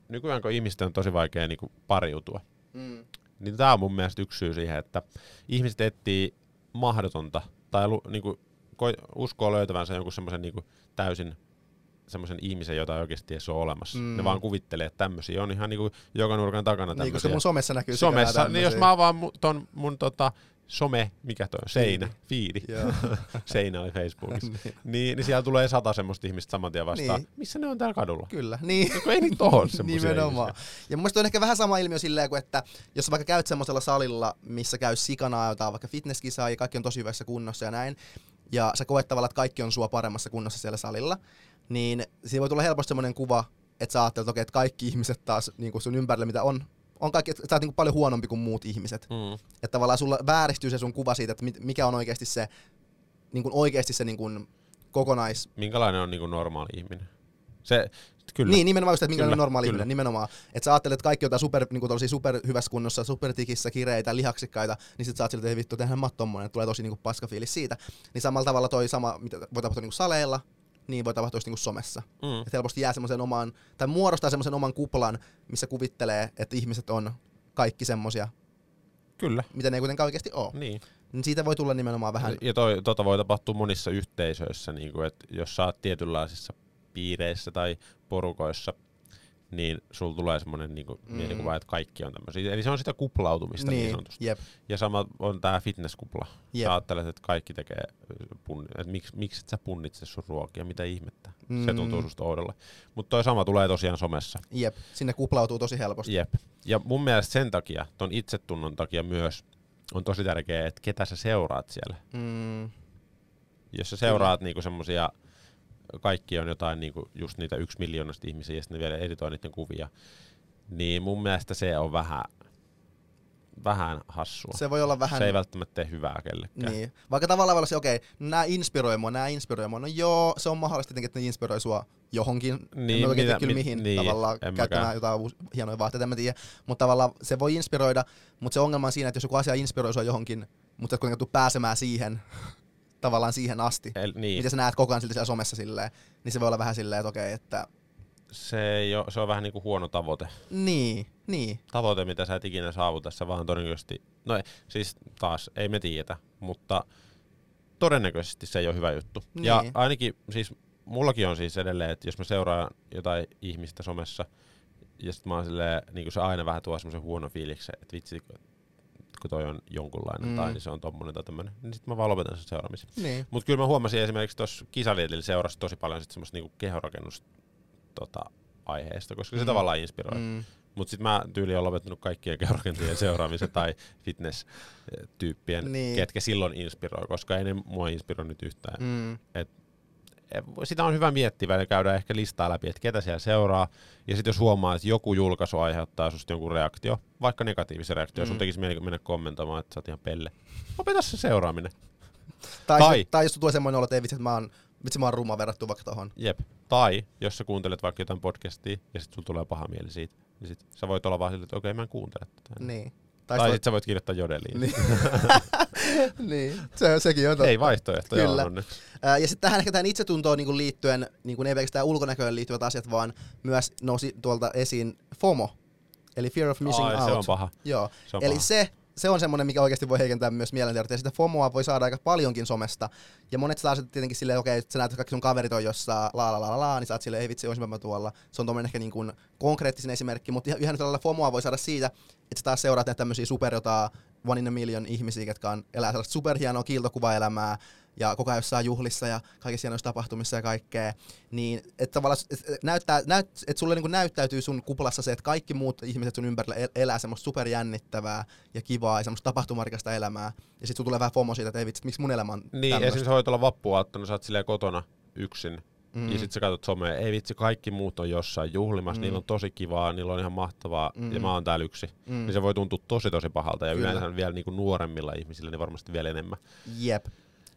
nykyään kun ihmisten on tosi vaikea niinku pariutua, Mm. niin tämä on mun mielestä yksi syy siihen, että ihmiset etsii mahdotonta tai lu, niinku, koi, uskoo löytävänsä jonkun semmoisen niinku, täysin semmoisen ihmisen, jota ei oikeasti edes ole olemassa. Mm. Ne vaan kuvittelee, että tämmöisiä on ihan niinku joka nurkan takana Niin, koska tämmöisiä. mun somessa näkyy Somessa, niin jos mä avaan mu, ton mun tota, some, mikä toi on, seinä, fiidi, seinä oli Facebookissa, Niin. niin, niin siellä tulee sata semmoista ihmistä saman tien vastaan. Niin. Missä ne on täällä kadulla? Kyllä, niin. Kun ei niitä ole semmoisia Nimenomaan. ihmisiä. Ja mun on ehkä vähän sama ilmiö silleen kuin, että jos vaikka käyt semmoisella salilla, missä käy sikanaa jotain vaikka fitnesskisaa ja kaikki on tosi hyvässä kunnossa ja näin, ja sä koet tavallaan, että kaikki on sua paremmassa kunnossa siellä salilla, niin siinä voi tulla helposti semmoinen kuva, että sä ajattelet, okay, että kaikki ihmiset taas niin sun ympärillä, mitä on, on kaikki, että sä oot niin kuin paljon huonompi kuin muut ihmiset. Mm. Että tavallaan sulla vääristyy se sun kuva siitä, että mikä on oikeasti se, niin kuin oikeasti se niin kuin kokonais... Minkälainen on niinku normaali ihminen? Se, kyllä. Niin, nimenomaan just, että minkälainen normaali kyllä. ihminen, nimenomaan. Että sä ajattelet, että kaikki on super, niin kuin super hyvässä kunnossa, supertikissä, kireitä, lihaksikkaita, niin sit sä oot siltä, että vittu, tehdään mä tommonen, tulee tosi niin kuin paska fiilis siitä. Niin samalla tavalla toi sama, mitä voi tapahtua niin kuin saleilla, niin voi tapahtua just niin kuin somessa. Mm. Että helposti jää semmoisen oman, tai muodostaa semmoisen oman kuplan, missä kuvittelee, että ihmiset on kaikki semmosia, Kyllä. mitä ne ei kuitenkaan oikeasti ole. Niin. Niin siitä voi tulla nimenomaan vähän... Ja toi, tota voi tapahtua monissa yhteisöissä, niin kuin, että jos sä oot tietynlaisissa piireissä tai porukoissa niin sulla tulee semmoinen niinku Mm. mielikuva, että kaikki on tämmöisiä. Eli se on sitä kuplautumista niin, niin sanotusti. jep, Ja sama on tää fitnesskupla. jep. Sä ajattelet, että kaikki tekee, punni, että miksi, miksi et sä punnitse sun ruokia, mitä ihmettä. Mm. Se tuntuu Mm. susta oudolle. Mutta toi sama tulee tosiaan somessa. Jep, sinne kuplautuu tosi helposti. Jep. Ja mun mielestä sen takia, ton itsetunnon takia myös, on tosi tärkeää, että ketä sä seuraat siellä. Mm, Jos sä seuraat niinku semmosia, kaikki on jotain niinku just niitä yksi miljoonasta ihmisiä ja sitten ne vielä editoi niiden kuvia, niin mun mielestä se on vähän, vähän hassua. Se, voi olla vähän... se ei välttämättä tee hyvää kellekään. Niin. Vaikka tavallaan voi olla se, okei, okay, nämä inspiroi mua, nämä inspiroi mua. No joo, se on mahdollista tietenkin, että ne inspiroi sua johonkin. Niin, en oikein mitä- kyllä mi- mihin niin, tavallaan käyttämään mäkään. jotain uus, hienoja vaatteita, en mä tiedä. Mutta tavallaan se voi inspiroida, mutta se ongelma on siinä, että jos joku asia inspiroi sua johonkin, mutta et kuitenkaan tuu pääsemään siihen, tavallaan siihen asti. El, niin, Mitä sä näet koko ajan silti siellä somessa silleen, niin se voi olla vähän silleen, että okei, että se, ei oo, se on vähän niinku huono tavoite. niin, niin, Tavoite, mitä sä et ikinä saavuta, sä vaan todennäköisesti, no ei, siis taas, ei me tiedetä, mutta todennäköisesti se ei ole hyvä juttu. Niin. Ja ainakin, siis mullakin on siis edelleen, että jos mä seuraan jotain ihmistä somessa, ja sit mä oon silleen, niin se aina vähän tuo semmoisen huono fiiliksen, että vitsi, kun toi on jonkunlainen Mm. tai niin se on tommonen tai tämmönen, niin sit mä vaan lopetan sen seuraamisen. niin. Mutta kyllä mä huomasin esimerkiksi tuossa kisalietillä seurasi tosi paljon sit semmoista niinku kehorakennus tota, aiheesta, koska se Mm. tavallaan inspiroi. Mm. Mutta sitten mä tyyli olen lopettanut kaikkien kehorakentajien seuraamisen tai fitness-tyyppien, Niin. ketkä silloin inspiroi, koska ei ne mua inspiroi nyt yhtään. Mm. mm, Sitä on hyvä miettiä ja käydä ehkä listaa läpi, että ketä siellä seuraa. Ja sitten jos huomaa, että joku julkaisu aiheuttaa susta jonkun reaktio, vaikka negatiivisen reaktio, mm. sun tekisi mieli mennä kommentoimaan, että sä oot ihan pelle. Lopeta se seuraaminen. Tai, Tai- tai, tai jos tulee semmoinen olo, että ei vitsi, että mä oon, vitsi, mä oon ruma verrattuna vaikka tohon. Jep. Tai jos sä kuuntelet vaikka jotain podcastia ja sitten sulla tulee paha mieli siitä, niin sit sä voit olla vaan silleen, että okei, mä en kuuntele tätä. Niin. Tai, tai sit sä voit kirjoittaa jodeliin. Niin. niin, se, sekin on totta. Ei vaihtoehtoja Kyllä. on onneksi. Ää, Ja sitten tähän ehkä tähän itsetuntoon niin liittyen, niin kuin ei pelkästään ulkonäköön liittyvät asiat, vaan myös nousi tuolta esiin FOMO, eli Fear of Missing Ai, Out. se on paha. Joo. Se on Eli paha. se, se on semmoinen, mikä oikeasti voi heikentää myös mielenterveyttä. Sitä FOMOa voi saada aika paljonkin somesta. Ja monet saa sitten tietenkin silleen, okei, että sä näet, että kaikki sun kaverit on jossain la la la la, niin oot silleen, ei vitsi, olisinpä mä tuolla. Se on tommonen ehkä niin kuin konkreettinen esimerkki, mutta ihan, ihan tällä FOMOa voi saada siitä, että sä taas seuraat näitä tämmöisiä super jotain one in a million ihmisiä, jotka on, elää sellaista superhienoa kiiltokuvaelämää ja koko ajan jossain juhlissa ja kaikissa hienoissa tapahtumissa ja kaikkea, niin että tavallaan et, näyttää, näyt, et sulle niin näyttäytyy sun kuplassa se, että kaikki muut ihmiset sun ympärillä el- elää semmoista superjännittävää ja kivaa ja semmoista tapahtumarikasta elämää. Ja sit sulla tulee vähän FOMO siitä, että ei vitsi, miksi mun elämä on Niin, tämmöistä. esimerkiksi voit olla vappuaattona, sä oot silleen kotona yksin, mm. Ja sit sä katsot somea, ei vitsi, kaikki muut on jossain juhlimassa, Mm. niillä on tosi kivaa, niillä on ihan mahtavaa, mm. ja mä oon täällä yksi. Mm. Niin se voi tuntua tosi tosi pahalta, ja Kyllä. yleensä vielä niinku nuoremmilla ihmisillä, niin varmasti vielä enemmän. Jep.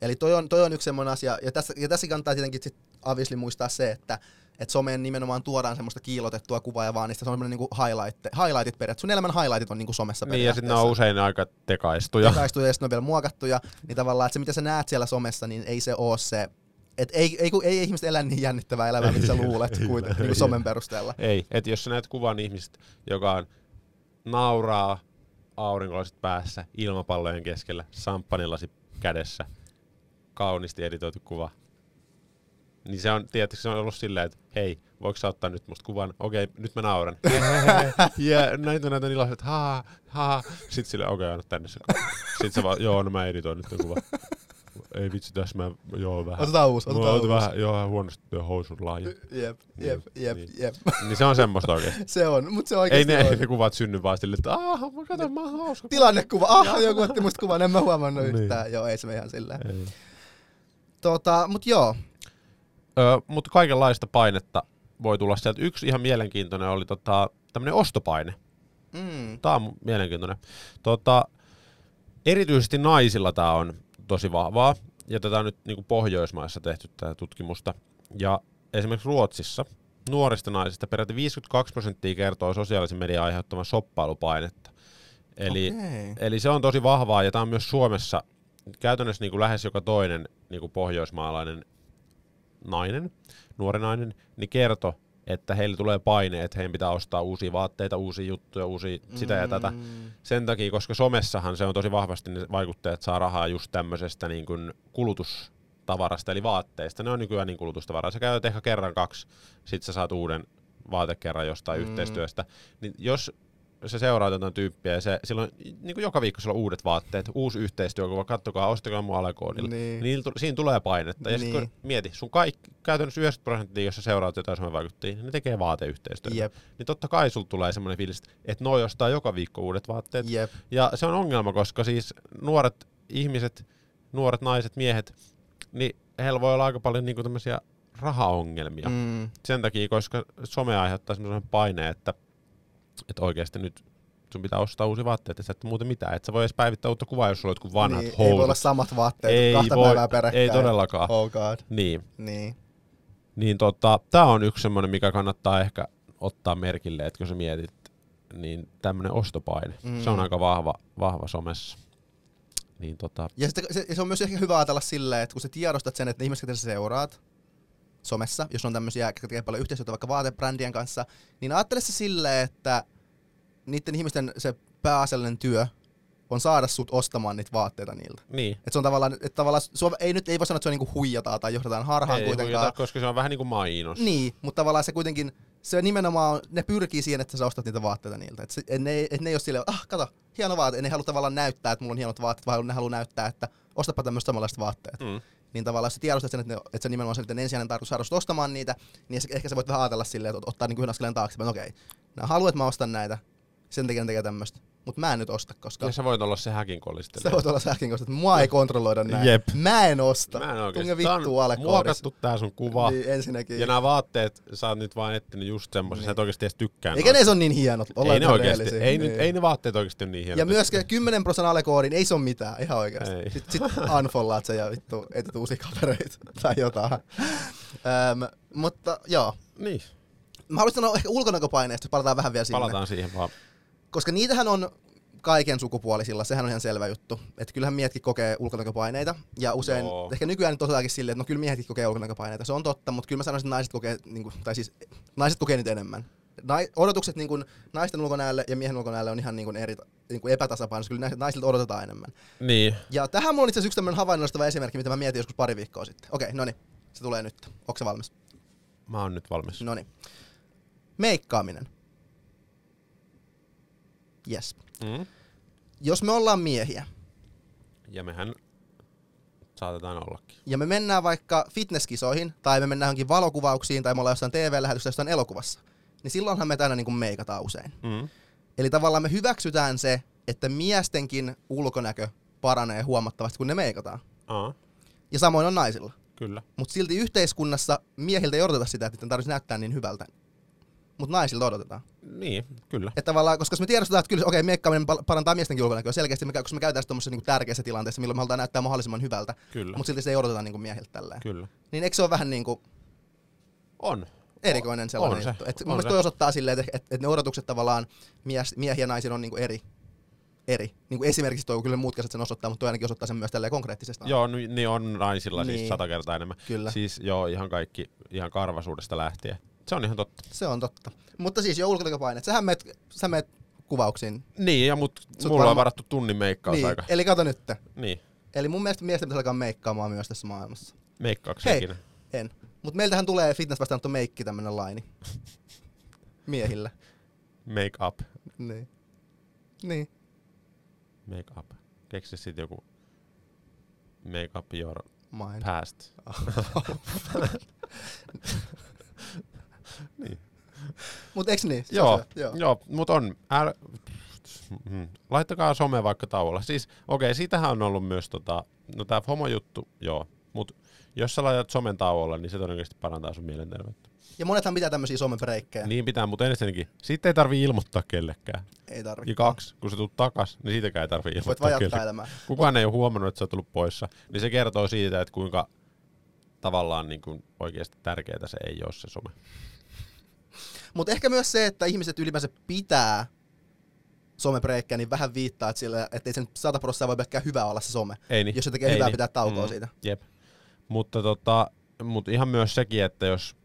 Eli toi on, toi on yksi semmoinen asia, ja tässä, ja tässä kannattaa tietenkin sit obviously muistaa se, että et someen nimenomaan tuodaan semmoista kiilotettua kuvaa ja vaan niistä semmoinen niinku highlight, highlightit periaatteessa. Sun elämän highlightit on niinku somessa Niin, ja sitten ne on usein aika tekaistuja. tekaistuja ja sitten ne on vielä muokattuja, niin tavallaan, että se mitä sä näet siellä somessa, niin ei se oo se, et ei, ei, ei, ei ihmiset elä niin jännittävää elämää, mitä sä luulet kuin, niin kuin somen perusteella. Ei, että jos sä näet kuvan ihmistä, joka on nauraa aurinkolaiset päässä, ilmapallojen keskellä, samppanilasi kädessä, kauniisti editoitu kuva, niin se on, tietysti se on ollut silleen, että hei, voiko sä ottaa nyt musta kuvan? Okei, nyt mä nauran. ja näin on näitä iloiset, että haa, haa. Sitten silleen, okei, anna tänne se kuva. Sitten se vaan, joo, no mä editoin nyt kuvan. Ei vitsi, tässä mä, joo, vähän. Otetaan uusi, otetaan on uusi. vähän, joo, vähän huonosti tuo housun laaja. Jep, jep, jep, Niin. jep. Niin se on semmoista oikeesti. Se on, mutta se Ei oikeasti ne, on. ei ne kuvat synny vaan silleen, että aah, mä katson, mä oon hauska. Tilannekuva, ah, joku otti musta kuvan, en mä huomannut Niin. yhtään. Joo, ei se ihan silleen. Ei. Tota, mut joo, Öö, mutta kaikenlaista painetta voi tulla sieltä. Yksi ihan mielenkiintoinen oli tota, tämmöinen ostopaine. mm, Tämä on mielenkiintoinen. Tota, erityisesti naisilla tämä on tosi vahvaa. Ja tätä on nyt niin Pohjoismaissa tehty tätä tutkimusta. Ja esimerkiksi Ruotsissa nuorista naisista peräti 52 prosenttia kertoo sosiaalisen median aiheuttaman shoppailupainetta. Eli, okei. Eli se on tosi vahvaa ja tämä on myös Suomessa käytännössä niin kuin lähes joka toinen niin kuin pohjoismaalainen nainen, nuori nainen, niin kertoo, että heille tulee paine, että heidän pitää ostaa uusia vaatteita, uusia juttuja, uusia sitä ja tätä. Mm, Sen takia, koska somessahan se on tosi vahvasti, ne vaikuttajat saa rahaa just tämmöisestä niin kuin kulutustavarasta, eli vaatteista. Ne on nykyään niin kulutustavaraa. Sä käytät ehkä kerran kaksi, sit sä saat uuden vaatekerran jostain Mm. mm. yhteistyöstä, niin jos sä seuraat jotain tyyppiä ja se, silloin niin kuin joka viikko sillä on uudet vaatteet, uusi yhteistyökuva, kattokaa, ostakaa mun alekoodilla. Niin. Niin. Niin, siinä tulee painetta. Ja Niin. sitten kun mieti, sun kaikki, käytännössä 90 prosenttia, jos sä seuraat jotain somevaikuttajia, niin ne tekee vaateyhteistyötä. Jep, Niin totta kai sulla tulee semmoinen fiilis, että noi ostaa joka viikko uudet vaatteet. jep. Ja se on ongelma, koska siis nuoret ihmiset, nuoret naiset, miehet, niin heillä voi olla aika paljon niinku tämmöisiä rahaongelmia. Mm, Sen takia, koska some aiheuttaa semmoisen paineen, että, että oikeasti nyt sun pitää ostaa uusi vaatteet, että sä et muuten mitään. Et sä voi edes päivittää uutta kuvaa, jos sulla on jotkut vanhat niin, housut. ei voi olla samat vaatteet Ei kahta voi- päivää peräkkäin. ei todellakaan. Oh god. Niin, Niin. niin tota, tää on yksi semmoinen, mikä kannattaa ehkä ottaa merkille, että kun sä mietit, niin tämmöinen ostopaine, Mm. mm. se on aika vahva, vahva somessa. Niin tota, Ja sitten se, se on myös ehkä hyvä ajatella silleen, että kun sä tiedostat sen, että ne ihmiset, ketä sä seuraat somessa, jos on tämmöisiä, jotka tekee paljon yhteistyötä vaikka vaatebrändien kanssa, niin ajattele se silleen, että niiden ihmisten se pääasiallinen työ on saada sut ostamaan niitä vaatteita niiltä. niin. Et se on tavallaan, että tavallaan sua, ei nyt ei voi sanoa, että se on niinku huijataan tai johdetaan harhaan Ei kuitenkaan. huijata, koska se on vähän niin kuin mainos. Niin, mutta tavallaan se kuitenkin, se nimenomaan, on- ne pyrkii siihen, että sä ostat niitä vaatteita niiltä. Et se, et ne, et ne ei ole silleen, ah, kato, hieno vaate. Ne halua tavallaan näyttää, että mulla on hienot vaatteet, vaan ne haluaa näyttää, että ostapa tämmöiset samanlaiset vaatteet. Mm. Niin tavallaan, jos sä tiedostat sen, että, ne, että se nimenomaan se ensisijainen tarkoitus saada ostamaan niitä, niin ehkä sä voit vähän ajatella silleen, että ottaa niin yhden askeleen taaksepäin, okei, nää haluat, että mä ostan näitä, sen takia ne tekee tämmöistä. Mutta mä en nyt osta, koska Ja sä voit olla se häkin sä voit olla sähkin, koska mua ei kontrolloida näin. Jep. Mä en osta. Mä en oikeesti. Tunge on vittu alle muokattu tää sun kuva. Niin, ensinnäkin. Ja nämä vaatteet, sä oot nyt vaan etsinyt just semmoisen, Niin. sä et oikeesti edes tykkää Eikä ne se on niin hienot, Ei ne oikeesti, ei, Niin. nyt, ei ne vaatteet oikeesti ole niin hienot. Ja myöskään 10 prosentin alekoodin ei se ole mitään, ihan oikeasti. Ei. Sitten sit unfollaat sen ja vittu etät uusia kavereita tai jotain. Öm, mutta joo. Niin, Mä haluaisin sanoa ehkä ulkonäköpaineesta, jos palataan vähän vielä sinne. palataan siihen vaan. Koska niitähän on kaiken sukupuolisilla, sehän on ihan selvä juttu. Että kyllähän miehetkin kokee ulkonäköpaineita. Ja usein, Joo. ehkä nykyään nyt tosiaankin silleen, että no kyllä miehetkin kokee ulkonäköpaineita. Se on totta, mutta kyllä mä sanoisin, että naiset kokee, niin kuin, tai siis naiset kokee niitä enemmän. Nai, odotukset niin kuin, naisten ulkonäölle ja miehen ulkonäölle on ihan niin kuin eri, niin kuin epätasapainossa. Kyllä naiset- naisilta odotetaan enemmän. Niin, Ja tähän mulla on itse asiassa yksi tämmöinen havainnollistava esimerkki, mitä mä mietin joskus pari viikkoa sitten. Okei, no niin. Se tulee nyt. Onko se valmis? mä oon nyt valmis. No niin. Meikkaaminen. Yes. Mm. Jos me ollaan miehiä Ja mehän saatetaan ollakin. ja me mennään vaikka fitnesskisoihin tai me mennään johonkin valokuvauksiin tai me ollaan jossain TV-lähetyksessä jossain elokuvassa, niin silloinhan me aina niin kuin meikataan usein. Mm. Eli tavallaan me hyväksytään se, että miestenkin ulkonäkö paranee huomattavasti, kun ne meikataan. Aa, Ja samoin on naisilla. kyllä. Mutta silti yhteiskunnassa miehiltä ei odoteta sitä, että tarvitsisi näyttää niin hyvältä. Mutta naisilta odotetaan. Niin, kyllä. Että tavallaan, koska jos me tiedostetaan, että kyllä okei, okay, meikkaaminen parantaa miestenkin ulkonäköä selkeästi, me, koska me käytetään sitä tuommoisessa niin tärkeässä tilanteessa, milloin me halutaan näyttää mahdollisimman hyvältä. Kyllä. Mutta silti se ei odoteta niin kuin miehiltä tälleen. Kyllä. Niin eikö se ole vähän niin kuin On. erikoinen sellainen on se, juttu? Et on mun mielestä se. toi osoittaa silleen, että et, et ne odotukset tavallaan mies, miehiä ja naisia on niin kuin eri. eri. Niin kuin esimerkiksi toi kyllä muut käsit sen osoittaa, mutta toi ainakin osoittaa sen myös tälleen konkreettisesti. Joo, ni- niin on naisilla Niin. siis sata kertaa enemmän. Kyllä. Siis joo, ihan kaikki, ihan karvasuudesta lähtien. Se on ihan totta. Se on totta. Mutta siis jo ulkonäköpaineet. Sähän meet, sä meet kuvauksiin. Niin, ja mut Sut mulla on varma- varattu tunnin meikkausaika. Niin, eli kato nyt. Niin. Eli mun mielestä miesten pitäisi alkaa meikkaamaan myös tässä maailmassa. Meikkaaks Hei. ikinä? En. Mutta meiltähän tulee fitness vastaanotto meikki tämmönen laini. Miehillä. Make up. Niin. Niin. Make up. Keksi sit joku make up your Main. past. niin. Mut eiks niin? Joo, joo. joo mut on. Äl... Mm. Laittakaa some vaikka tauolla. Siis, okei, okay, siitähän on ollut myös tota, no tää homojuttu, joo. Mut jos sä laitat somen tauolla, niin se todennäköisesti parantaa sun mielenterveyttä. Ja monethan pitää tämmösiä somebreikkejä. Niin pitää, mutta ensinnäkin, siitä ei tarvii ilmoittaa kellekään. Ei tarvi. Ja kaksi, kun sä tulet takas, niin siitäkään ei tarvii Voit ilmoittaa jatkaa kellekään. elämää. Kukaan ei ole huomannut, että sä oot tullut poissa. Niin se kertoo siitä, että kuinka tavallaan niin kuin oikeasti tärkeää se ei ole se some. Mutta ehkä myös se, että ihmiset ylipäänsä pitää somebreikkejä, niin vähän viittaa, että, sillä, että ei sen 100 prosenttia voi pelkkää hyvää olla se some. Ei niin. Jos se tekee ei hyvää, niin. pitää taukoa siitä. Jep. Mutta tota, mut ihan myös sekin, että jos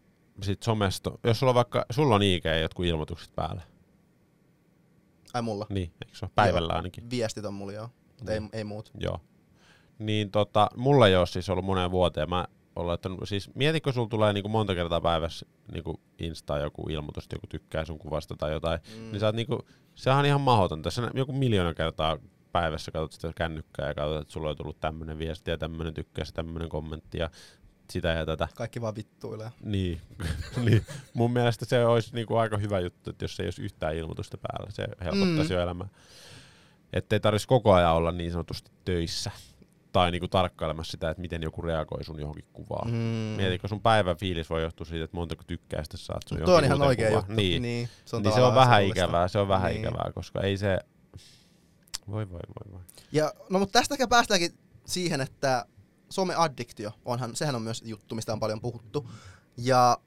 sit somesta, jos sulla on vaikka, sulla on IG jotkut ilmoitukset päällä, Ai mulla. niin, eikö se ole? Päivällä ainakin. Viestit on mulla joo. Mutta ei, Niin. ei muut. Joo. Niin tota, mulla ei ole siis ollut moneen vuoteen. Mä olla, että siis mietitkö sulla tulee niinku monta kertaa päivässä niinku Insta joku ilmoitus, joku tykkää sun kuvasta tai jotain, mm. niin sä oot niinku, sehän on ihan mahdotonta. Sä joku miljoona kertaa päivässä katsot sitä kännykkää ja katsot, että sulla on tullut tämmönen viesti ja tämmönen tykkäys ja tämmönen kommentti ja sitä ja tätä. Kaikki vaan vittuilee. Niin, niin. mun mielestä se olisi niinku aika hyvä juttu, että jos ei olisi yhtään ilmoitusta päällä, se helpottaisi mm. jo elämää. Että ei tarvitsisi koko ajan olla niin sanotusti töissä tai niinku tarkkailemassa sitä, että miten joku reagoi sun johonkin kuvaan. Mm. Mietitkö, sun päivän fiilis voi johtua siitä, että montako tykkäystä saat sun Tuo on ihan oikea kuvaan. juttu. Niin, niin, se on, niin se on vähän ikävää, se on vähän niin. ikävää, koska ei se... Voi voi voi voi. Ja, no mutta tästäkin päästäänkin siihen, että some-addiktio, onhan, sehän on myös juttu, mistä on paljon puhuttu. Ja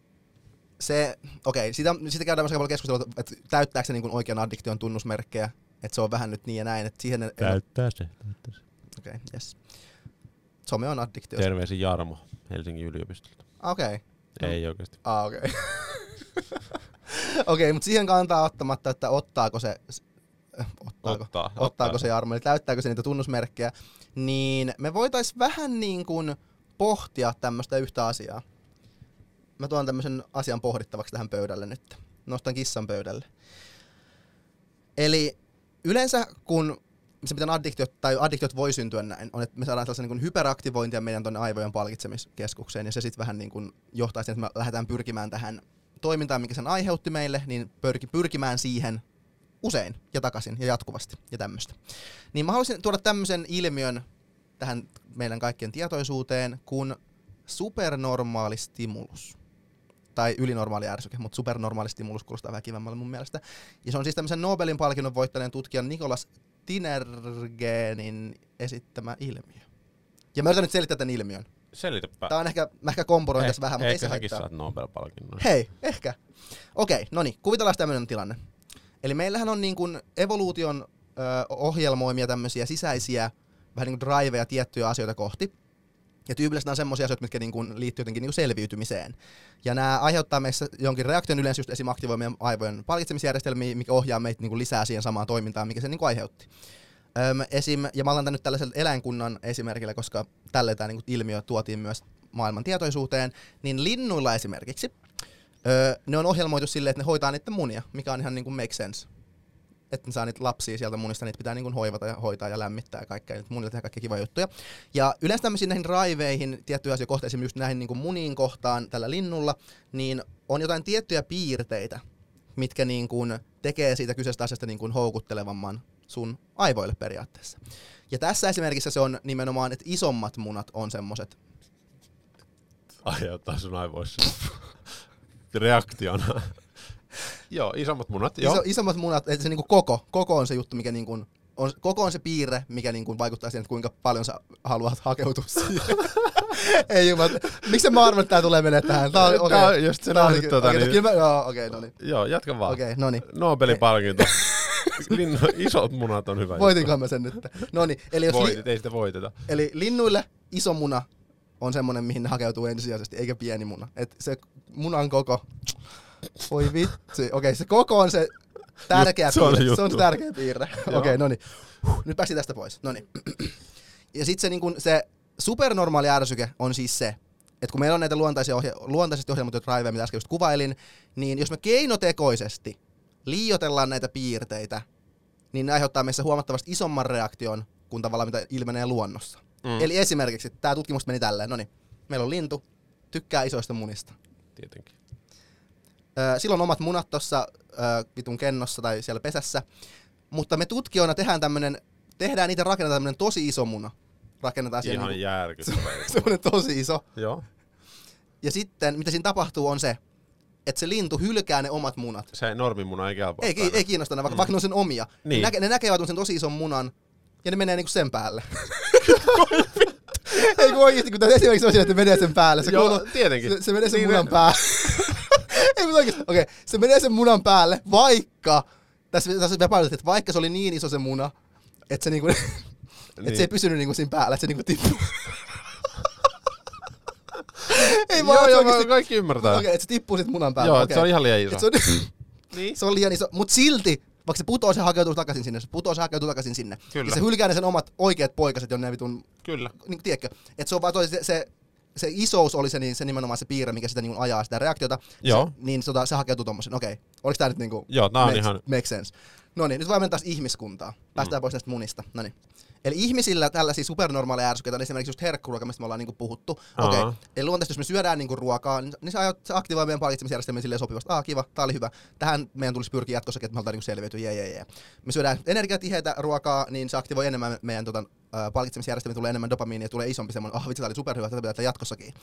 se, okei, okay, siitä, siitä käydään myös paljon keskustelua, että täyttääkö se niin oikean addiktion tunnusmerkkejä, että se on vähän nyt niin ja näin. Että siihen täyttää se. Täyttää se. Okei, okay, yes. Some on addiktio. Terveisin Jarmo Helsingin yliopistolta. Okei. Okay. Ei oikeasti. Ah, okei. Okay. okei, okay, mutta siihen kantaa ottamatta, että ottaako se ottaako, ottaa, ottaako ottaa. se Jarmo, eli täyttääkö se niitä tunnusmerkkejä, niin me voitais vähän niin kuin pohtia tämmöistä yhtä asiaa. Mä tuon tämmöisen asian pohdittavaksi tähän pöydälle nyt. Nostan kissan pöydälle. Eli yleensä kun se miten addiktiot, tai addiktiot voi syntyä näin, on, että me saadaan tällaisen niin hyperaktivointia meidän tuonne aivojen palkitsemiskeskukseen, ja se sitten vähän niin kuin johtaa siihen, että me lähdetään pyrkimään tähän toimintaan, mikä sen aiheutti meille, niin pyrki, pyrkimään siihen usein ja takaisin ja jatkuvasti ja tämmöistä. Niin mä haluaisin tuoda tämmöisen ilmiön tähän meidän kaikkien tietoisuuteen kuin supernormaali stimulus. Tai ylinormaali ärsyke, mutta supernormaali stimulus kuulostaa vähän kivemmalle mun mielestä. Ja se on siis tämmöisen Nobelin palkinnon voittaneen tutkijan Nikolas Tinergenin esittämä ilmiö. Ja mä yritän nyt selittää tämän ilmiön. Selitäpä. Tää on ehkä, mä ehkä kompuroin eh, tässä vähän, mutta ei se säkin saat Nobel-palkinnon. Hei, ehkä. Okei, no niin, kuvitellaan tämmöinen tilanne. Eli meillähän on niin kuin evoluution ö, ohjelmoimia tämmöisiä sisäisiä vähän niin kuin driveja tiettyjä asioita kohti. Ja tyypillisesti on semmoisia asioita, mitkä niin kuin liittyy jotenkin niin kuin selviytymiseen. Ja nämä aiheuttaa meissä jonkin reaktion yleensä just esim. aktivoi meidän aivojen palkitsemisjärjestelmiä, mikä ohjaa meitä niin kuin lisää siihen samaan toimintaan, mikä se niin kuin aiheutti. Öm, esim, ja mä otan nyt tällaisella eläinkunnan esimerkillä, koska tälle tämä niin ilmiö tuotiin myös maailman tietoisuuteen, niin linnuilla esimerkiksi, öö, ne on ohjelmoitu silleen, että ne hoitaa niiden munia, mikä on ihan niin kuin make sense että ne saa niitä lapsia sieltä munista, niitä pitää niin kuin hoivata ja hoitaa ja lämmittää ja kaikkea, niitä munilta tehdä kaikkia kivoja juttuja. Ja yleensä tämmöisiin näihin raiveihin, tiettyjä asioita kohtaan, esimerkiksi näihin niin kuin muniin kohtaan tällä linnulla, niin on jotain tiettyjä piirteitä, mitkä niin kuin tekee siitä kyseisestä asiasta niin kuin houkuttelevamman sun aivoille periaatteessa. Ja tässä esimerkiksi se on nimenomaan, että isommat munat on semmoset. Aiheuttaa sun aivoissa reaktiona. Joo, isommat munat. Joo. Iso, isommat munat, että se niinku koko, koko on se juttu, mikä niinku on, koko on se piirre, mikä niinku vaikuttaa siihen, että kuinka paljon sä haluat hakeutua siihen. Ei jumala. Miksi mä arvan, että tää tulee menee tähän? Tää on, okay. Tää on just se nähnyt tota okay, niin. Mä, joo, okei, okay, no niin. Joo, jatka vaan. Okei, okay, no niin. Nobelin palkinto. Linnu, isot munat on hyvä. Voitinko mä sen nyt? No niin, eli jos... Voitit, li- ei sitä voiteta. Eli linnuille iso muna on semmonen, mihin ne hakeutuu ensisijaisesti, eikä pieni muna. Et se munan koko voi vitsi. Okei, okay, se koko on se tärkeä se piirre. On se, on se tärkeä piirre. Okei, okay, no niin. Nyt pääsi tästä pois. No niin. Ja sitten se, niin kun, se supernormaali ärsyke on siis se, että kun meillä on näitä luontaisia ohje- luontaisesti ohjelmoituja driveja, mitä äsken just kuvailin, niin jos me keinotekoisesti liiotellaan näitä piirteitä, niin ne aiheuttaa meissä huomattavasti isomman reaktion kuin tavallaan mitä ilmenee luonnossa. Mm. Eli esimerkiksi, tämä tutkimus meni tälleen, no niin, meillä on lintu, tykkää isoista munista. Tietenkin. Silloin omat munat tuossa vitun kennossa tai siellä pesässä. Mutta me tutkijoina tehdään tämmönen, tehdään niitä rakennetaan tämmönen tosi iso muna. Rakennetaan siihen Ihan niin järkyttävä. semmonen tosi iso. Joo. Ja sitten, mitä siinä tapahtuu, on se, että se lintu hylkää ne omat munat. Se normimuna ei kelpaa. Ei, ei kiinnosta, vaikka, mm. vaikka ne on sen omia. Niin. Ne, näke, ne näkevät sen tosi ison munan, ja ne menee niinku sen päälle. ei kun oikeesti, kun esimerkiksi on siinä, että menee sen päälle. Se, Joo, kuuluu, tietenkin. Se, se menee sen niin munan päälle. Ei mutta. Okei, okay. se menee sen munan päälle, vaikka, tässä, tässä me painotettiin, että vaikka se oli niin iso se muna, että se niinku, niin. että se ei pysynyt niinku siinä päällä, että se niinku tippui. ei vaan, joo, joo, kaikki ymmärtää. Okei, okay, että se tippuu sit munan päälle. Joo, okay. se on ihan liian iso. se on, niin? se on liian iso, mut silti, vaikka se putoo, se hakeutuu takaisin sinne, se putoo, se hakeutuu takaisin sinne. Kyllä. Ja se hylkää ne sen omat oikeat poikaset, jonne ne vitun... Kyllä. Niin tiedätkö, että se on vaan toi, se, se se isous oli se, niin, se nimenomaan se piirre, mikä sitä niin ajaa sitä reaktiota. Joo. Se, niin tota, se hakeutuu tommosen. Okei, okay. oliko tää nyt niinku Joo, tää on makes, ihan... make sense. No niin, nyt vaan taas ihmiskuntaa. Päästään mm. pois näistä munista. No niin. Eli ihmisillä tällaisia supernormaaleja ärsykkeitä on esimerkiksi just herkkuruoka, mistä me ollaan niinku puhuttu. Okei, okay. eli luontaisesti jos me syödään niinku ruokaa, niin se, se aktivoi meidän palkitsemisjärjestelmän silleen sopivasti. Ah, kiva, tää oli hyvä. Tähän meidän tulisi pyrkiä jatkossakin, että me halutaan niinku selviytyä, jee, jee, jee. Me syödään energiatiheitä ruokaa, niin se aktivoi enemmän meidän tota, palkitsemisjärjestelmä, tulee enemmän dopamiinia ja tulee isompi semmoinen, ah vitsi, tää oli superhyvä, tätä pitää jatkossakin.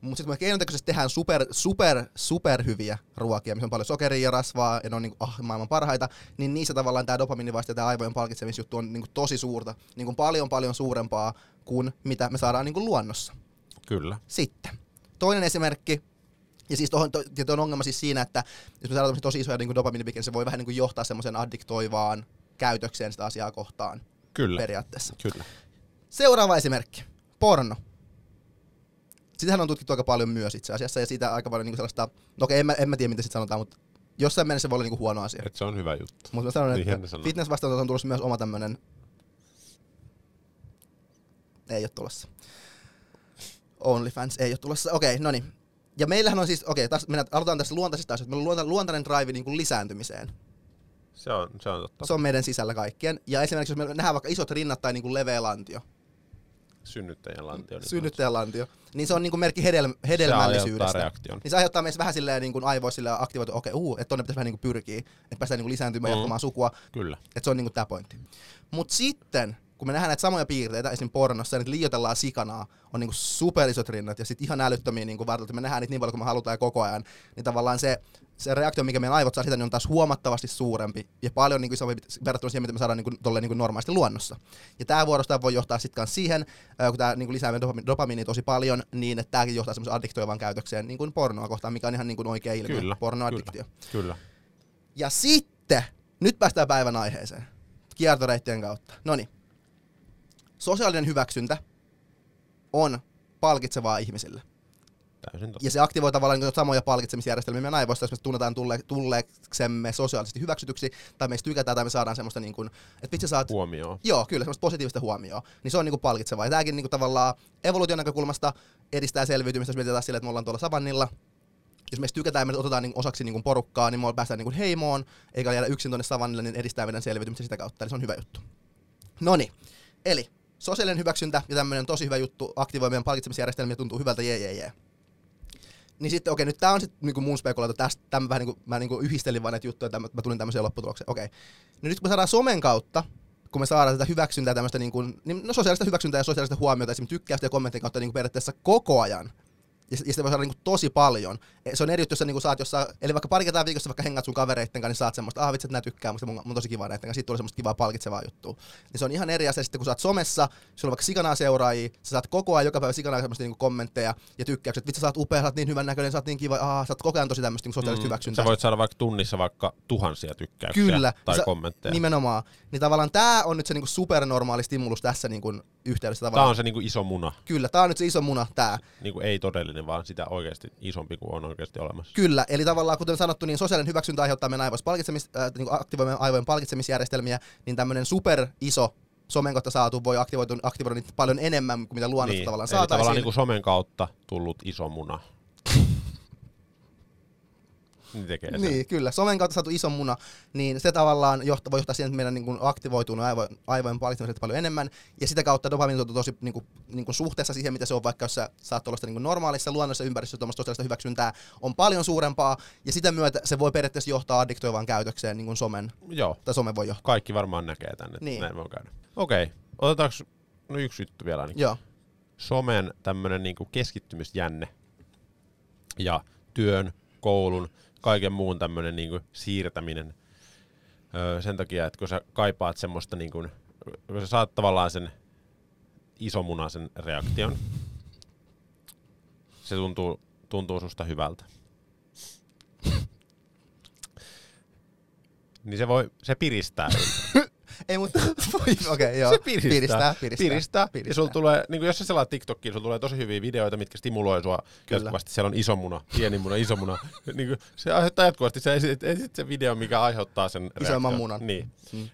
Mutta sitten kun me keinotekoisesti tehdään super, super, super hyviä ruokia, missä on paljon sokeria ja rasvaa, ja ne on niinku, ah, maailman parhaita, niin niissä tavallaan tämä dopamiinivaisto ja tämä aivojen palkitsemisjuttu on niinku tosi suurta, niinku paljon paljon suurempaa kuin mitä me saadaan niinku luonnossa. Kyllä. Sitten. Toinen esimerkki, ja siis tohon, to, on ongelma siis siinä, että jos me saadaan tosi isoja niin dopamiinipikejä, se voi vähän niin kuin johtaa semmoisen addiktoivaan käytökseen sitä asiaa kohtaan. Kyllä. Periaatteessa. Kyllä. Seuraava esimerkki. Porno. Sitähän on tutkittu aika paljon myös itse asiassa, ja siitä aika paljon niin sellaista, no okei, en, mä, en mä tiedä, mitä siitä sanotaan, mutta jossain mielessä se voi olla niin huono asia. Et se on hyvä juttu. Mutta mä sanon, niin että fitness on tulossa myös oma tämmönen... Ei ole tulossa. OnlyFans ei ole tulossa. Okei, okay, no niin. Ja meillähän on siis, okei, okay, taas mennään, aloitetaan tästä luontaisesta asioista. Meillä on luonta, luontainen drive niin kuin lisääntymiseen. Se on, se on totta. Se on meidän sisällä kaikkien. Ja esimerkiksi jos me nähdään vaikka isot rinnat tai niin kuin leveä lantio. Synnyttäjän lantio. Synnyttäjän lantio. Niin se on niin kuin merkki hedel, hedelmällisyydestä. Se reaktion. Niin se aiheuttaa meissä vähän silleen niin kuin aivoissa aktivoitu, okei, okay, uh, että tonne pitäisi vähän niin kuin pyrkiä, että päästään niin kuin lisääntymään mm. jatkamaan sukua. Kyllä. Että se on niin kuin tämä pointti. Mutta sitten kun me nähdään näitä samoja piirteitä esim. pornossa, ja nyt liioitellaan sikanaa, on niinku superisot rinnat ja sitten ihan älyttömiä niinku vartaloita, me nähdään niitä niin paljon kuin me halutaan koko ajan, niin tavallaan se, se reaktio, mikä meidän aivot saa sitä, niin on taas huomattavasti suurempi ja paljon niinku isompi verrattuna siihen, mitä me saadaan niinku, tolle, niinku normaalisti luonnossa. Ja tämä vuorostaan voi johtaa sitten siihen, kun tämä niinku lisää meidän dopamiini tosi paljon, niin että tämäkin johtaa semmoisen addiktoivaan käytökseen niin kuin pornoa kohtaan, mikä on ihan niin kuin oikea ilmiö, kyllä, pornoaddiktio. Kyllä, kyllä. Ja sitten, nyt päästään päivän aiheeseen, kiertoreittien kautta. No niin, sosiaalinen hyväksyntä on palkitsevaa ihmisille. Täysin totta. Ja se aktivoi tavallaan niin samoja palkitsemisjärjestelmiä meidän aivoista, jos me tunnetaan tulle, tulleeksemme sosiaalisesti hyväksytyksi, tai meistä tykätään, tai me saadaan semmoista, niin kuin, että vitsi saat... Huomioon. Joo, kyllä, semmoista positiivista huomioon. Niin se on niin kuin palkitsevaa. Ja tämäkin niin kuin tavallaan evoluution näkökulmasta edistää selviytymistä, jos mietitään sille, että me ollaan tuolla savannilla, jos meistä tykätään ja me otetaan niin osaksi niin porukkaa, niin me päästään niin heimoon, eikä jäädä yksin tuonne savannille, niin edistää meidän selviytymistä sitä kautta. Eli se on hyvä juttu. No niin, eli sosiaalinen hyväksyntä ja tämmöinen tosi hyvä juttu aktivoi meidän palkitsemisjärjestelmiä tuntuu hyvältä, jee, jee, jee. Niin sitten, okei, nyt tää on sitten niinku mun spekulaatio, tästä tämän vähän niinku, mä niinku yhdistelin vaan näitä juttuja, että mä tulin tämmöiseen lopputulokseen, okei. No nyt kun me saadaan somen kautta, kun me saadaan tätä hyväksyntää, tämmöistä niinku, niin, no sosiaalista hyväksyntää ja sosiaalista huomiota, esimerkiksi tykkäystä ja kommenttien kautta niinku periaatteessa koko ajan, ja, ja sitä voi saada niinku tosi paljon. Se on eri juttu, jos sä niinku saat jossain, eli vaikka pari kertaa viikossa vaikka hengat sun kavereitten kanssa, niin saat semmoista, ah vitsi, että nää tykkää, mutta mun, mun tosi kiva näitten kanssa, siitä tulee semmoista kivaa palkitsevaa juttua. Niin se on ihan eri asia sitten, kun sä oot somessa, sulla on vaikka sikanaa seuraajia, sä saat koko ajan joka päivä sikanaa semmoista niinku kommentteja ja tykkäykset, vitsi sä oot upea, sä oot niin hyvän näköinen, sä oot niin kiva, ah, sä oot koko ajan tosi tämmöistä niinku sosiaalista mm, hyväksyntää. Sä voit saada vaikka tunnissa vaikka tuhansia tykkäyksiä Kyllä, tai sä, kommentteja. Nimenomaan. Niin tavallaan tää on nyt se niinku supernormaali stimulus tässä niinku yhteydessä. Tavallaan. Tää on se niinku iso muna. Kyllä, tää on nyt se iso muna, tää. Niinku ei todellinen, vaan sitä oikeasti isompi kuin on oikeasti olemassa. Kyllä, eli tavallaan kuten sanottu, niin sosiaalinen hyväksyntä aiheuttaa meidän aivoissa palkitsemis, äh, niin aktivoimme aivojen palkitsemisjärjestelmiä, niin tämmöinen super iso somen kautta saatu voi aktivoida, aktivoida niitä paljon enemmän kuin mitä luonnosta niin, tavallaan eli saataisiin. tavallaan niin kuin somen kautta tullut iso muna. Niin tekee sen. Niin, kyllä. Somen kautta saatu iso muna, niin se tavallaan johtaa, voi johtaa siihen, että meidän niin kuin aktivoituu aivo, aivojen palkitsemiset paljon enemmän, ja sitä kautta dopamiini on tosi niin kuin, niin kuin suhteessa siihen, mitä se on, vaikka jos sä saat tuollaista niin normaalissa luonnollisessa ympäristössä tuollaista sosiaalista hyväksyntää, on paljon suurempaa, ja sitä myötä se voi periaatteessa johtaa addiktoivaan käytökseen niin kuin somen, Joo. tai some voi johtaa. Kaikki varmaan näkee tänne, Niin. näin voi käydä. Okei, okay. otetaanko no yksi juttu vielä ainakin. Joo, somen tämmönen niinku keskittymisjänne ja työn, koulun, kaiken muun tämmönen niinku siirtäminen öö, sen takia, että kun sä kaipaat semmoista niinku, kun sä saat tavallaan sen isomunaisen reaktion, se tuntuu, tuntuu susta hyvältä. niin se voi, se piristää. ei mutta, okei, okay, joo. Se piristää. piristää, piristää, piristää. piristää. Ja sulla tulee, niin kuin jos sä selaat TikTokiin, sulla tulee tosi hyviä videoita, mitkä stimuloi sua Kyllä. jatkuvasti. Siellä on iso muna, pieni muna, iso muna. niin kuin, se aiheuttaa jatkuvasti se, esit se video, mikä aiheuttaa sen Isomman munan. Niin. Mm.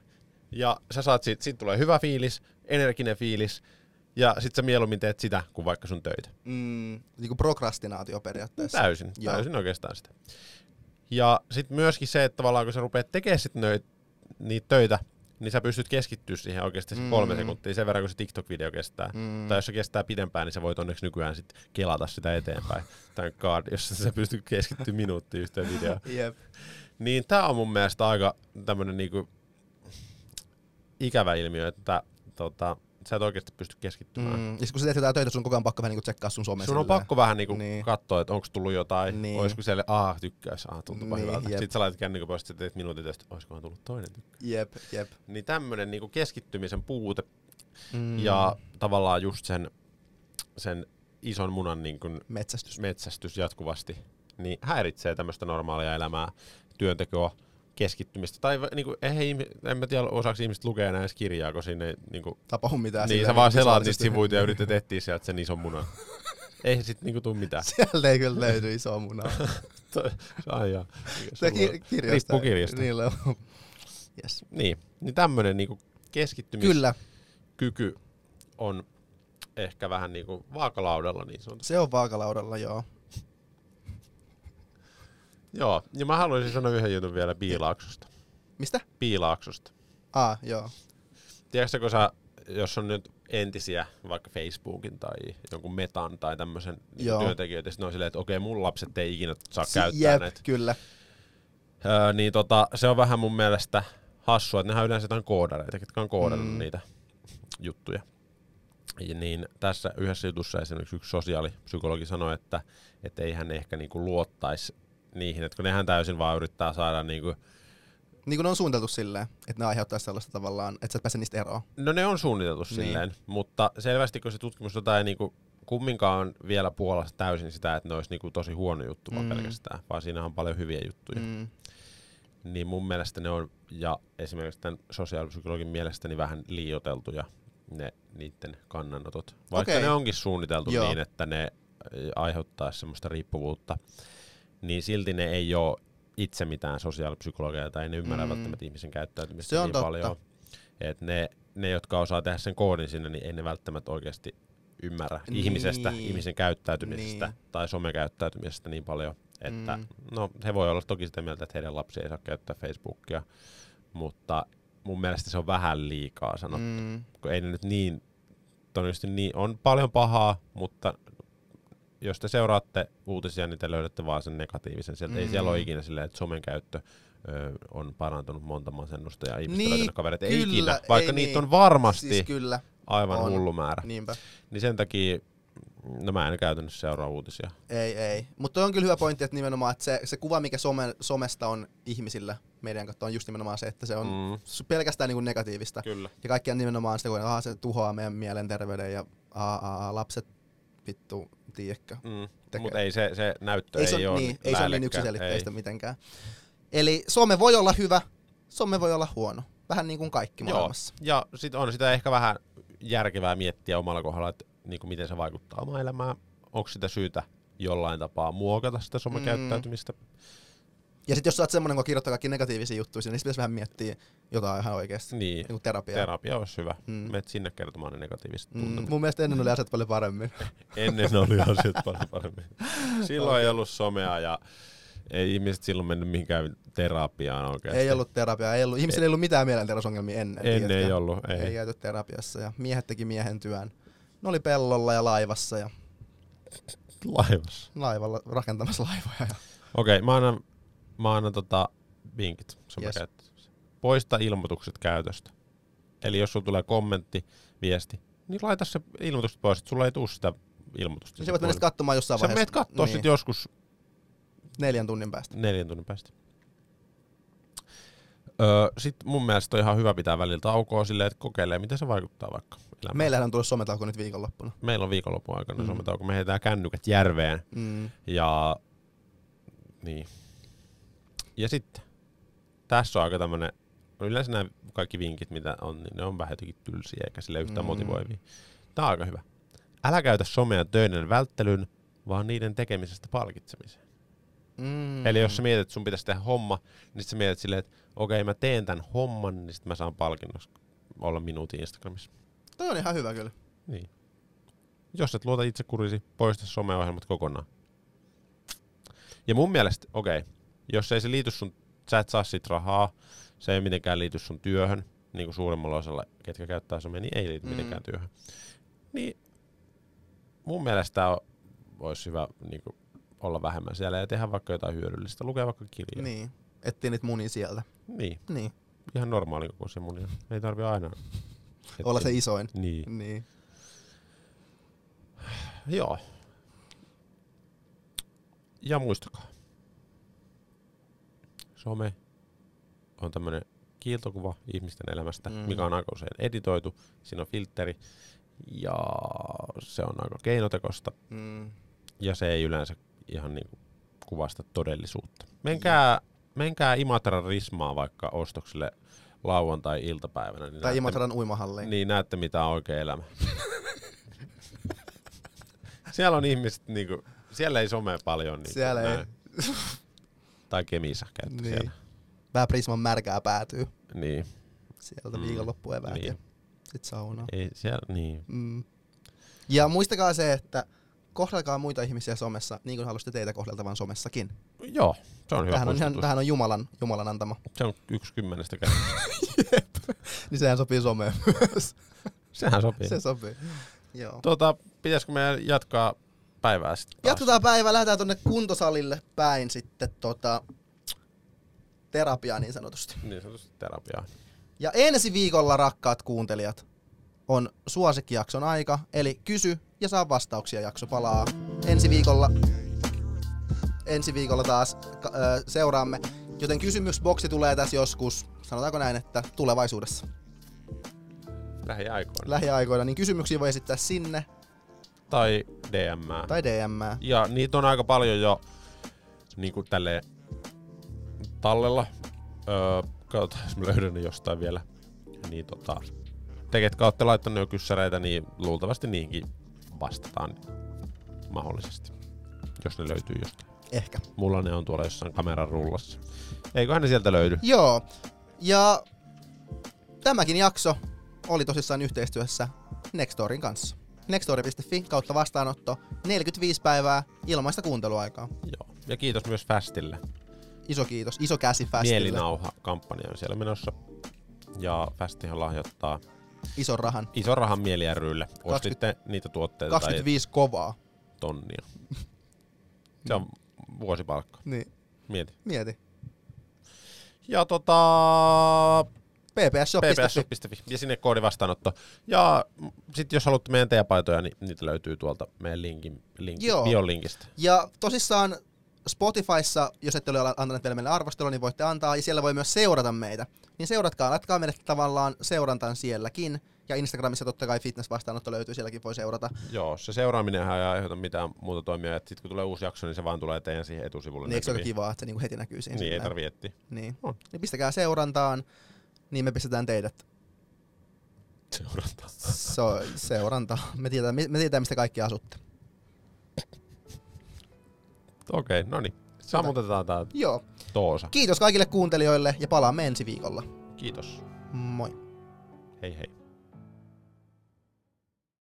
Ja sä saat siitä, siitä tulee hyvä fiilis, energinen fiilis, Ja sit sä mieluummin teet sitä kuin vaikka sun töitä. Mm, niin kuin prokrastinaatio periaatteessa. Täysin, Joo. täysin oikeastaan sitä. Ja sitten myöskin se, että tavallaan kun sä rupeat tekemään sit nöit, niitä töitä, niin sä pystyt keskittyä siihen oikeasti mm. kolme sekuntia sen verran, kun se TikTok-video kestää. Mm. Tai jos se kestää pidempään, niin sä voit onneksi nykyään sit kelata sitä eteenpäin. Thank God, jos sä pystyt keskittyä minuuttiin yhteen videoon. Jep. Niin tää on mun mielestä aika tämmönen niinku ikävä ilmiö, että tota, sä et oikeasti pysty keskittymään. Mm. Ja sit kun sä teet jotain töitä, sun on koko ajan pakko vähän niin tsekkaa sun some Sun on silleen. pakko vähän niinku Niin. katsoa, että onko tullut jotain, Niin. olisiko siellä, aah tykkäys, aah tuntuupa Niin, hyvältä. jep. Sitten sä laitat kännykän pois, sitten teet minuutin tästä, olisikohan tullut toinen tykkäys. Jep, jep. Niin tämmönen niinku keskittymisen puute mm. ja tavallaan just sen, sen ison munan niinku Metsästys. metsästys jatkuvasti, niin häiritsee tämmöistä normaalia elämää, työntekoa, keskittymistä. Tai va- niinku, ei, ihmi- en mä tiedä, osaako ihmiset lukea enää edes kirjaa, kun siinä ei, niinku, Tapahdu mitään. niin sä vaan selaat niistä sivuita ja yrität etsiä sieltä sen ison munan. ei sit niinku tuu mitään. Sieltä ei kyllä löydy iso munaa. Ai jaa. Se on? ki- kirjasta. Riippuu kirjasta. Niillä on. Yes. Niin, niin tämmönen niinku keskittymiskyky Kyllä, on ehkä vähän niinku vaakalaudalla niin sanotusti. se on vaakalaudalla, joo. Joo, ja mä haluaisin sanoa yhden jutun vielä piilaaksosta. Mistä? Piilaaksosta. Ah, joo. Tiedätkö, kun sä, jos on nyt entisiä, vaikka Facebookin tai jonkun metan tai tämmöisen Joo. työntekijöitä, sitten on silleen, että okei, mun lapset ei ikinä saa Si- käyttää Jep, näitä. kyllä. Öö, niin tota, se on vähän mun mielestä hassua, että nehän on yleensä jotain koodareita, ketkä on koodannut mm. niitä juttuja. Ja niin tässä yhdessä jutussa esimerkiksi yksi sosiaalipsykologi sanoi, että, että ei hän ehkä niinku luottaisi niihin, että kun nehän täysin vaan yrittää saada niinku, Niin kuin ne on suunniteltu silleen, että ne aiheuttaa sellaista tavallaan, että sä et pääse niistä eroon. no ne on suunniteltu Niin. niin. silleen, mutta selvästi kun se tutkimus tota ei niinku kumminkaan vielä Puolassa täysin sitä, että ne olisi niinku tosi huono juttu vaan Mm. pelkästään, vaan siinä on paljon hyviä juttuja. Mm. niin mun mielestä ne on, ja esimerkiksi tämän sosiaalipsykologin mielestäni vähän liioteltuja ne niiden kannanotot. Vaikka Okei. ne onkin suunniteltu Joo. niin, että ne aiheuttaa semmoista riippuvuutta, niin silti ne ei ole itse mitään sosiaalipsykologia tai ne ymmärrä Mm. välttämättä ihmisen käyttäytymistä Se on niin totta. paljon. Et ne, ne, jotka osaa tehdä sen koodin sinne, niin ei ne välttämättä oikeasti ymmärrä Niin. ihmisestä, ihmisen käyttäytymisestä Niin. tai somekäyttäytymisestä niin paljon, että Mm. no he voi olla toki sitä mieltä, että heidän lapsi ei saa käyttää Facebookia, mutta mun mielestä se on vähän liikaa sanottu, mm. Mm. kun ei ne nyt niin, todennäköisesti niin, on paljon pahaa, mutta jos te seuraatte uutisia, niin te löydätte vaan sen negatiivisen sieltä. Mm. Ei siellä Mm. ole ikinä silleen, että somen käyttö ö, on parantunut monta masennusta ja ihmiset Niin, löytänyt kavereita. Ei kyllä, ikinä, vaikka ei niitä niin. on varmasti Siis kyllä, aivan on. hullu määrä. niinpä. Niin sen takia, no mä en käytännössä seuraa uutisia. Ei, ei. Mutta on kyllä hyvä pointti, että nimenomaan että se, se kuva, mikä some, somesta on ihmisillä meidän kautta, on just nimenomaan se, että se on Mm. pelkästään niin kuin negatiivista. Kyllä. Ja kaikkiaan nimenomaan sitä, kun aha, se tuhoaa meidän mielenterveyden ja aa, aa, lapset vittu, tiedätkö. Mm. Mutta ei se, se näyttö Ei ei, se, ei ole niin, ei se ole niin yksiselitteistä Ei. mitenkään. Eli some voi olla hyvä, some voi olla huono. Vähän niin kuin kaikki Joo, maailmassa. ja sit on sitä ehkä vähän järkevää miettiä omalla kohdalla, että niinku miten se vaikuttaa omaan elämään. Onko sitä syytä jollain tapaa muokata sitä somekäyttäytymistä? Ja sitten jos sä oot semmonen, kun kirjoittaa kaikki negatiivisia juttuja, niin pitäisi vähän miettiä jotain ihan oikeasti. Niin, Niin kuin terapiaa. terapia olisi hyvä. Mm. Menet sinne kertomaan ne negatiiviset Mm, tunteet. mun mielestä ennen oli asiat paljon paremmin. Ennen oli asiat paljon paremmin. Silloin ei ollut somea ja ei ihmiset silloin mennyt mihinkään terapiaan oikeasti. Ei ollut terapiaa, ei ollut, ihmisillä ei ollut mitään mielenterveysongelmia ennen. Ennen tiedätkö? ei ollut, ei. ei käyty terapiassa ja miehet teki miehen työn. Ne oli pellolla ja laivassa ja Laivassa. laivalla rakentamassa laivoja. Ja Okei, okay, mä annan, mä annan tota vinkit somekäyttäjäksi. Poista ilmoitukset käytöstä. Eli jos sulla tulee kommentti, viesti, niin laita se ilmoitus pois, että sulla ei tule sitä ilmoitusta. Niin sä voit mennä katsomaan jossain Sä vaiheessa. menet kattoo niin, sit joskus neljän tunnin päästä. neljän tunnin päästä. Öö, Sitten mun mielestä on ihan hyvä pitää välillä taukoa silleen, että kokeilee, miten se vaikuttaa vaikka elämään. Meillähän on tullut sometauko nyt viikonloppuna. Meillä on viikonlopun aikana Mm. mm. sometauko. Me heitetään kännykät järveen Mm. ja niin. Ja sitten tässä on aika tämmönen, no yleensä nämä kaikki vinkit, mitä on, niin ne on vähän jotenkin tylsiä eikä sille yhtään Mm. motivoivia. Tää on aika hyvä. Älä käytä somea töiden välttelyyn, vaan niiden tekemisestä palkitsemiseen. Mm. Eli jos sä mietit, että sun pitäisi tehdä homma, niin sit sä mietit silleen, että okei mä teen tämän homman, niin sit mä saan palkinnoksi olla minuutin Instagramissa. Toi on ihan hyvä kyllä. Niin. Jos et luota itsekurisi, poista someohjelmat kokonaan. Ja mun mielestä, okei, okay, jos ei se liity sun, sä et saa sit rahaa, se ei mitenkään liity sun työhön, niin kuin suurimmalla osalla, ketkä käyttää somea, niin ei liity Mm. mitenkään työhön. Niin mun mielestä olisi hyvä niin kuin, olla vähemmän siellä ja tehdä vaikka jotain hyödyllistä, lukea vaikka kirjaa. Niin. Etsii niitä munia sieltä. niin. Niin. Ihan normaali kokoisia munia. Ei tarvi aina. Olla se isoin. Niin. Niin. Joo. Ja muistakaa. Some on tämmönen kiiltokuva ihmisten elämästä, Mm. mikä on aika usein editoitu. Siinä on filtteri ja se on aika keinotekosta Mm. ja se ei yleensä ihan niinku kuvasta todellisuutta. Menkää, menkää Imatran Rismaa vaikka ostoksille lauantai-iltapäivänä. Niin Tai näette- Imatran uimahalliin. niin näette, mitä on oikea elämä. siellä on ihmiset, niinku, siellä ei some paljon. Niinku, Siellä ei. Tai Kemisa käyttö Niin. siellä. Vähän Prisman märkää päätyy Niin. sieltä Mm. viikonloppueväät Niin. ja sit saunaa. Ei siellä, niin. Mm. Ja muistakaa se, että kohdelkaa muita ihmisiä somessa niin kuin haluaisitte teitä kohdeltavan somessakin. Joo, se on hyvä Tähän on, ihan, tähän on Jumalan, Jumalan antama. Se on yksi kymmenestä kädestä. Niin sehän sopii someen myös. Sehän sopii. Se sopii. Joo. Tuota, pitäisikö meidän jatkaa päivää sitten taas? Jatketaan päivä, lähdetään tonne kuntosalille päin sitten tota, terapiaa niin sanotusti. Niin sanotusti terapiaa. Ja ensi viikolla, rakkaat kuuntelijat, on suosikkijakson aika, eli kysy ja saa vastauksia jakso palaa ensi viikolla. Ensi viikolla taas ö, seuraamme, joten kysymysboksi tulee tässä joskus, sanotaanko näin, että tulevaisuudessa, Lähiaikoina. lähiaikoina, niin kysymyksiä voi esittää sinne tai DM. tai DM. Ja niitä on aika paljon jo niin kuin tälleen tallella. Öö, katsotaan, jos mä löydän ne jostain vielä. Niin tota, te, ketkä olette laittaneet jo kyssäreitä, niin luultavasti niihinkin vastataan mahdollisesti. Jos ne löytyy jostain. Ehkä. Mulla ne on tuolla jossain kameran rullassa. Eiköhän ne sieltä löydy. Joo. Ja tämäkin jakso oli tosissaan yhteistyössä Nextorin kanssa. Nextori.fi kautta vastaanotto 45 päivää ilmaista kuunteluaikaa. Joo. Ja kiitos myös Fastille. Iso kiitos, iso käsi Fastille. Mielinauha-kampanja on siellä menossa. Ja Fastihan lahjoittaa Ison rahan. ison rahan mieli rylle. Ostitte niitä tuotteita 25 kovaa. tai tonnia. Se on vuosipalkka. Niin, Mieti. mieti. Ja tota... ppsshop.fi. ja sinne koodi vastaanotto. Ja sitten jos haluatte meidän teepaitoja, niin niitä löytyy tuolta meidän linkin, linkin Joo. biolinkistä. Ja tosissaan Spotifyssa, jos ette ole antaneet vielä meille arvostelua, niin voitte antaa, ja siellä voi myös seurata meitä. Niin seuratkaa, laittakaa meille tavallaan seurantaan sielläkin. Ja Instagramissa totta kai fitness-vastaanotto löytyy, sielläkin voi seurata. Joo, se seuraaminen ei aiheuta mitään muuta toimia. Sitten kun tulee uusi jakso, niin se vaan tulee teidän siihen etusivulle. Niin eikö se ole näkyviin. kivaa, että se niinku heti näkyy siinä? Niin, ei silleen? tarvi etsiä. Niin. On. niin pistäkää seurantaan, niin me pistetään teidät Seurataan. so, seurantaan. Me tiedetään, me tiedetään, mistä kaikki asutte. Okei, okay, no niin. Sammutetaan tää Joo. Toosa. Kiitos kaikille kuuntelijoille ja palaamme ensi viikolla. Kiitos. Moi. Hei hei.